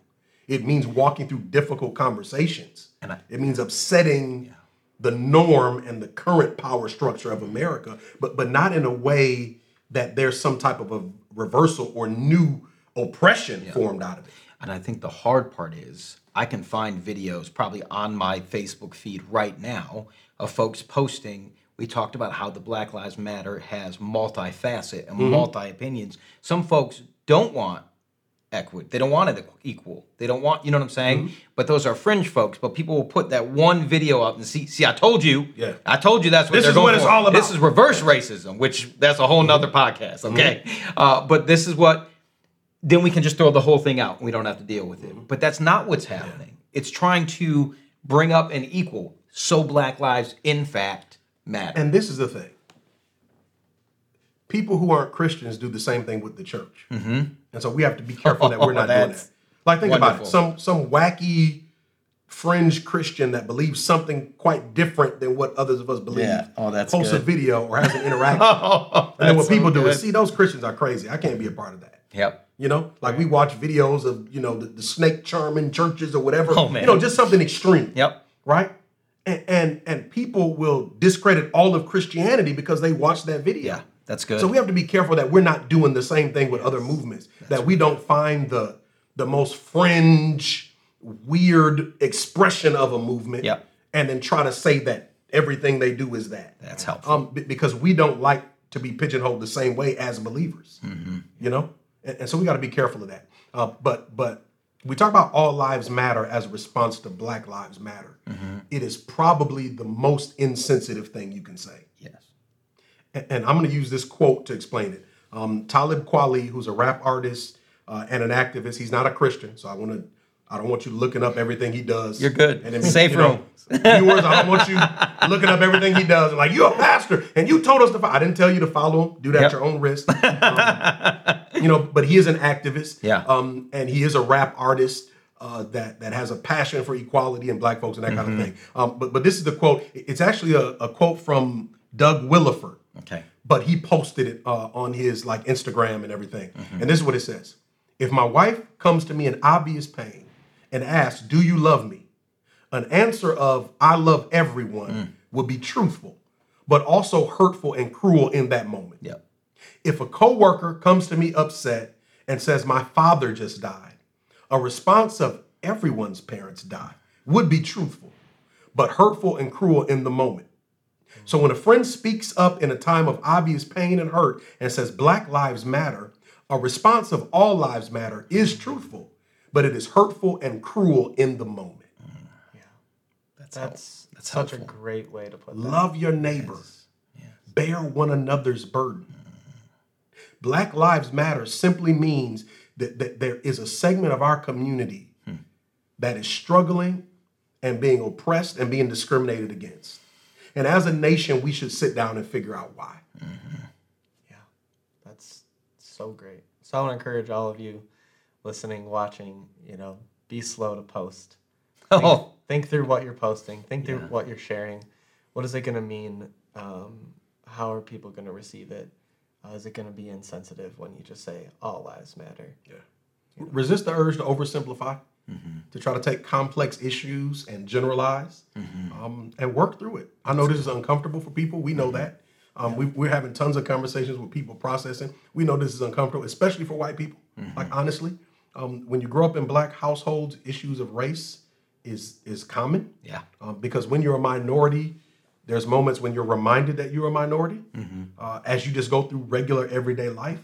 It means walking through difficult conversations. And I- it means upsetting the norm and the current power structure of America, but but not in a way that there's some type of a reversal or new oppression formed out of it. And I think the hard part is I can find videos probably on my Facebook feed right now of folks posting. We talked about how the Black Lives Matter has multi-facet and mm-hmm. multi opinions. Some folks don't want equity. They don't want it equal. They don't want, you know what I'm saying? Mm-hmm. But those are fringe folks. But people will put that one video up and see, see, I told you. Yeah. I told you that's what This is what it's for. all about. This is reverse racism, which that's a whole nother mm-hmm. podcast. Okay. Mm-hmm. Uh, but this is what then we can just throw the whole thing out. We don't have to deal with it. But that's not what's happening. It's trying to bring up an equal. So black lives, in fact, matter. And this is the thing. People who aren't Christians do the same thing with the church. And so we have to be careful that we're not doing that. Like think about it. Some some wacky fringe Christian that believes something quite different than what others of us believe. Yeah. Oh, that's posts a video or has an interaction. oh, and then oh, what so people do is see those Christians are crazy. I can't be a part of that. Yep. You know, like we watch videos of you know the, the snake charming churches or whatever. Oh, man. You know, just something extreme. Yep. Right. And, and and people will discredit all of Christianity because they watch that video. Yeah. That's good. So we have to be careful that we're not doing the same thing with other movements. that we don't find the the most fringe, weird expression of a movement, Yep. and then try to say that everything they do is that. That's helpful. Um, be- because we don't like to be pigeonholed the same way as believers. Mm-hmm. You know, and, and so we got to be careful of that. Uh, but but we talk about all lives matter as a response to Black Lives Matter. Mm-hmm. It is probably the most insensitive thing you can say yes. And I'm going to use this quote to explain it. Um, Talib Kweli, who's a rap artist uh, and an activist, he's not a Christian, so I want to I don't want you looking up everything he does. You're good. And then Safe you know, room. viewers, I don't want you looking up everything he does. And like, you're a pastor, and you told us to follow. I didn't tell you to follow him. Do that Yep. at your own risk. Um, you know, but he is an activist. Yeah. Um, and he is a rap artist. Uh, that that has a passion for equality and black folks and that kind of thing. Um, but but this is the quote. It's actually a, a quote from Doug Williford Okay. but he posted it uh, on his like Instagram and everything. And this is what it says: If my wife comes to me in obvious pain and asks, "Do you love me?" an answer of "I love everyone" would be truthful, but also hurtful and cruel in that moment. Yep. If a coworker comes to me upset and says, "My father just died," a response of "Everyone's parents die" would be truthful, but hurtful and cruel in the moment. So when a friend speaks up in a time of obvious pain and hurt and says Black Lives Matter, a response of All Lives Matter is truthful, but it is hurtful and cruel in the moment. That's That's, That's such helpful. a great way to put it. Love your neighbor. Bear one another's burden. Black Lives Matter simply means that, that there is a segment of our community hmm. that is struggling and being oppressed and being discriminated against. And as a nation, we should sit down and figure out why. Yeah, that's so great. So I want to encourage all of you listening, watching, you know, be slow to post. Think, Oh, think through what you're posting. Think through Yeah. what you're sharing. What is it going to mean? Um, how are people going to receive it? Uh, is it going to be insensitive when you just say all lives matter? Yeah. Resist the urge to oversimplify, to try to take complex issues and generalize, um, and work through it. I know this is uncomfortable for people. We know that. Um, we, we're having tons of conversations with people processing. We know this is uncomfortable, especially for white people. Like honestly, um, when you grow up in black households, issues of race is is common. yeah. Um, because when you're a minority, there's moments when you're reminded that you're a minority uh, as you just go through regular everyday life.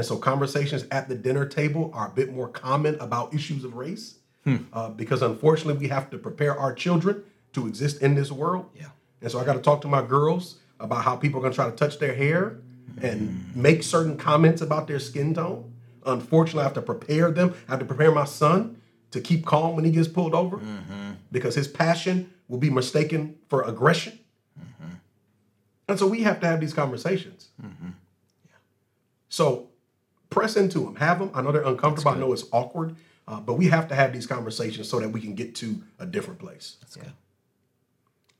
And so conversations at the dinner table are a bit more common about issues of race hmm. uh, because unfortunately we have to prepare our children to exist in this world. Yeah. And so I got to talk to my girls about how people are going to try to touch their hair and hmm. make certain comments about their skin tone. Unfortunately, I have to prepare them. I have to prepare my son to keep calm when he gets pulled over mm-hmm. because his passion will be mistaken for aggression. Mm-hmm. And so we have to have these conversations. Mm-hmm. So press into them, have them. I know they're uncomfortable. I know it's awkward, uh, but we have to have these conversations so that we can get to a different place. That's good.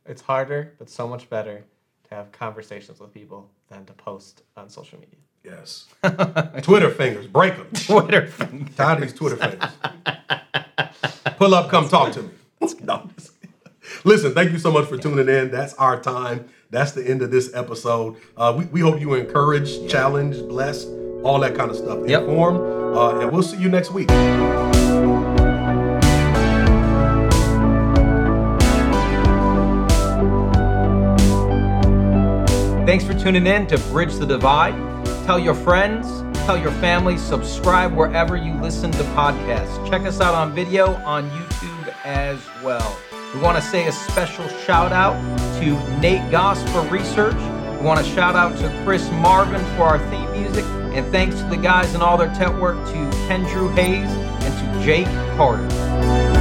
It's harder, but so much better to have conversations with people than to post on social media. Yes. Twitter fingers, break them. Twitter fingers. Tired of these Twitter fingers. Pull up, come talk to me. No, I'm just kidding. Listen, thank you so much for tuning in. That's our time. That's the end of this episode. Uh, we, we hope you were encouraged, challenged, blessed, all that kind of stuff. Yep. Informed. Uh, and we'll see you next week. Thanks for tuning in to Bridge the Divide. Tell your friends, tell your family, subscribe wherever you listen to podcasts. Check us out on video on YouTube as well. We want to say a special shout out to Nate Goss for research. We want to shout out to Chris Marvin for our theme music. And thanks to the guys and all their tech work to Ken Drew Hayes and to Jake Carter.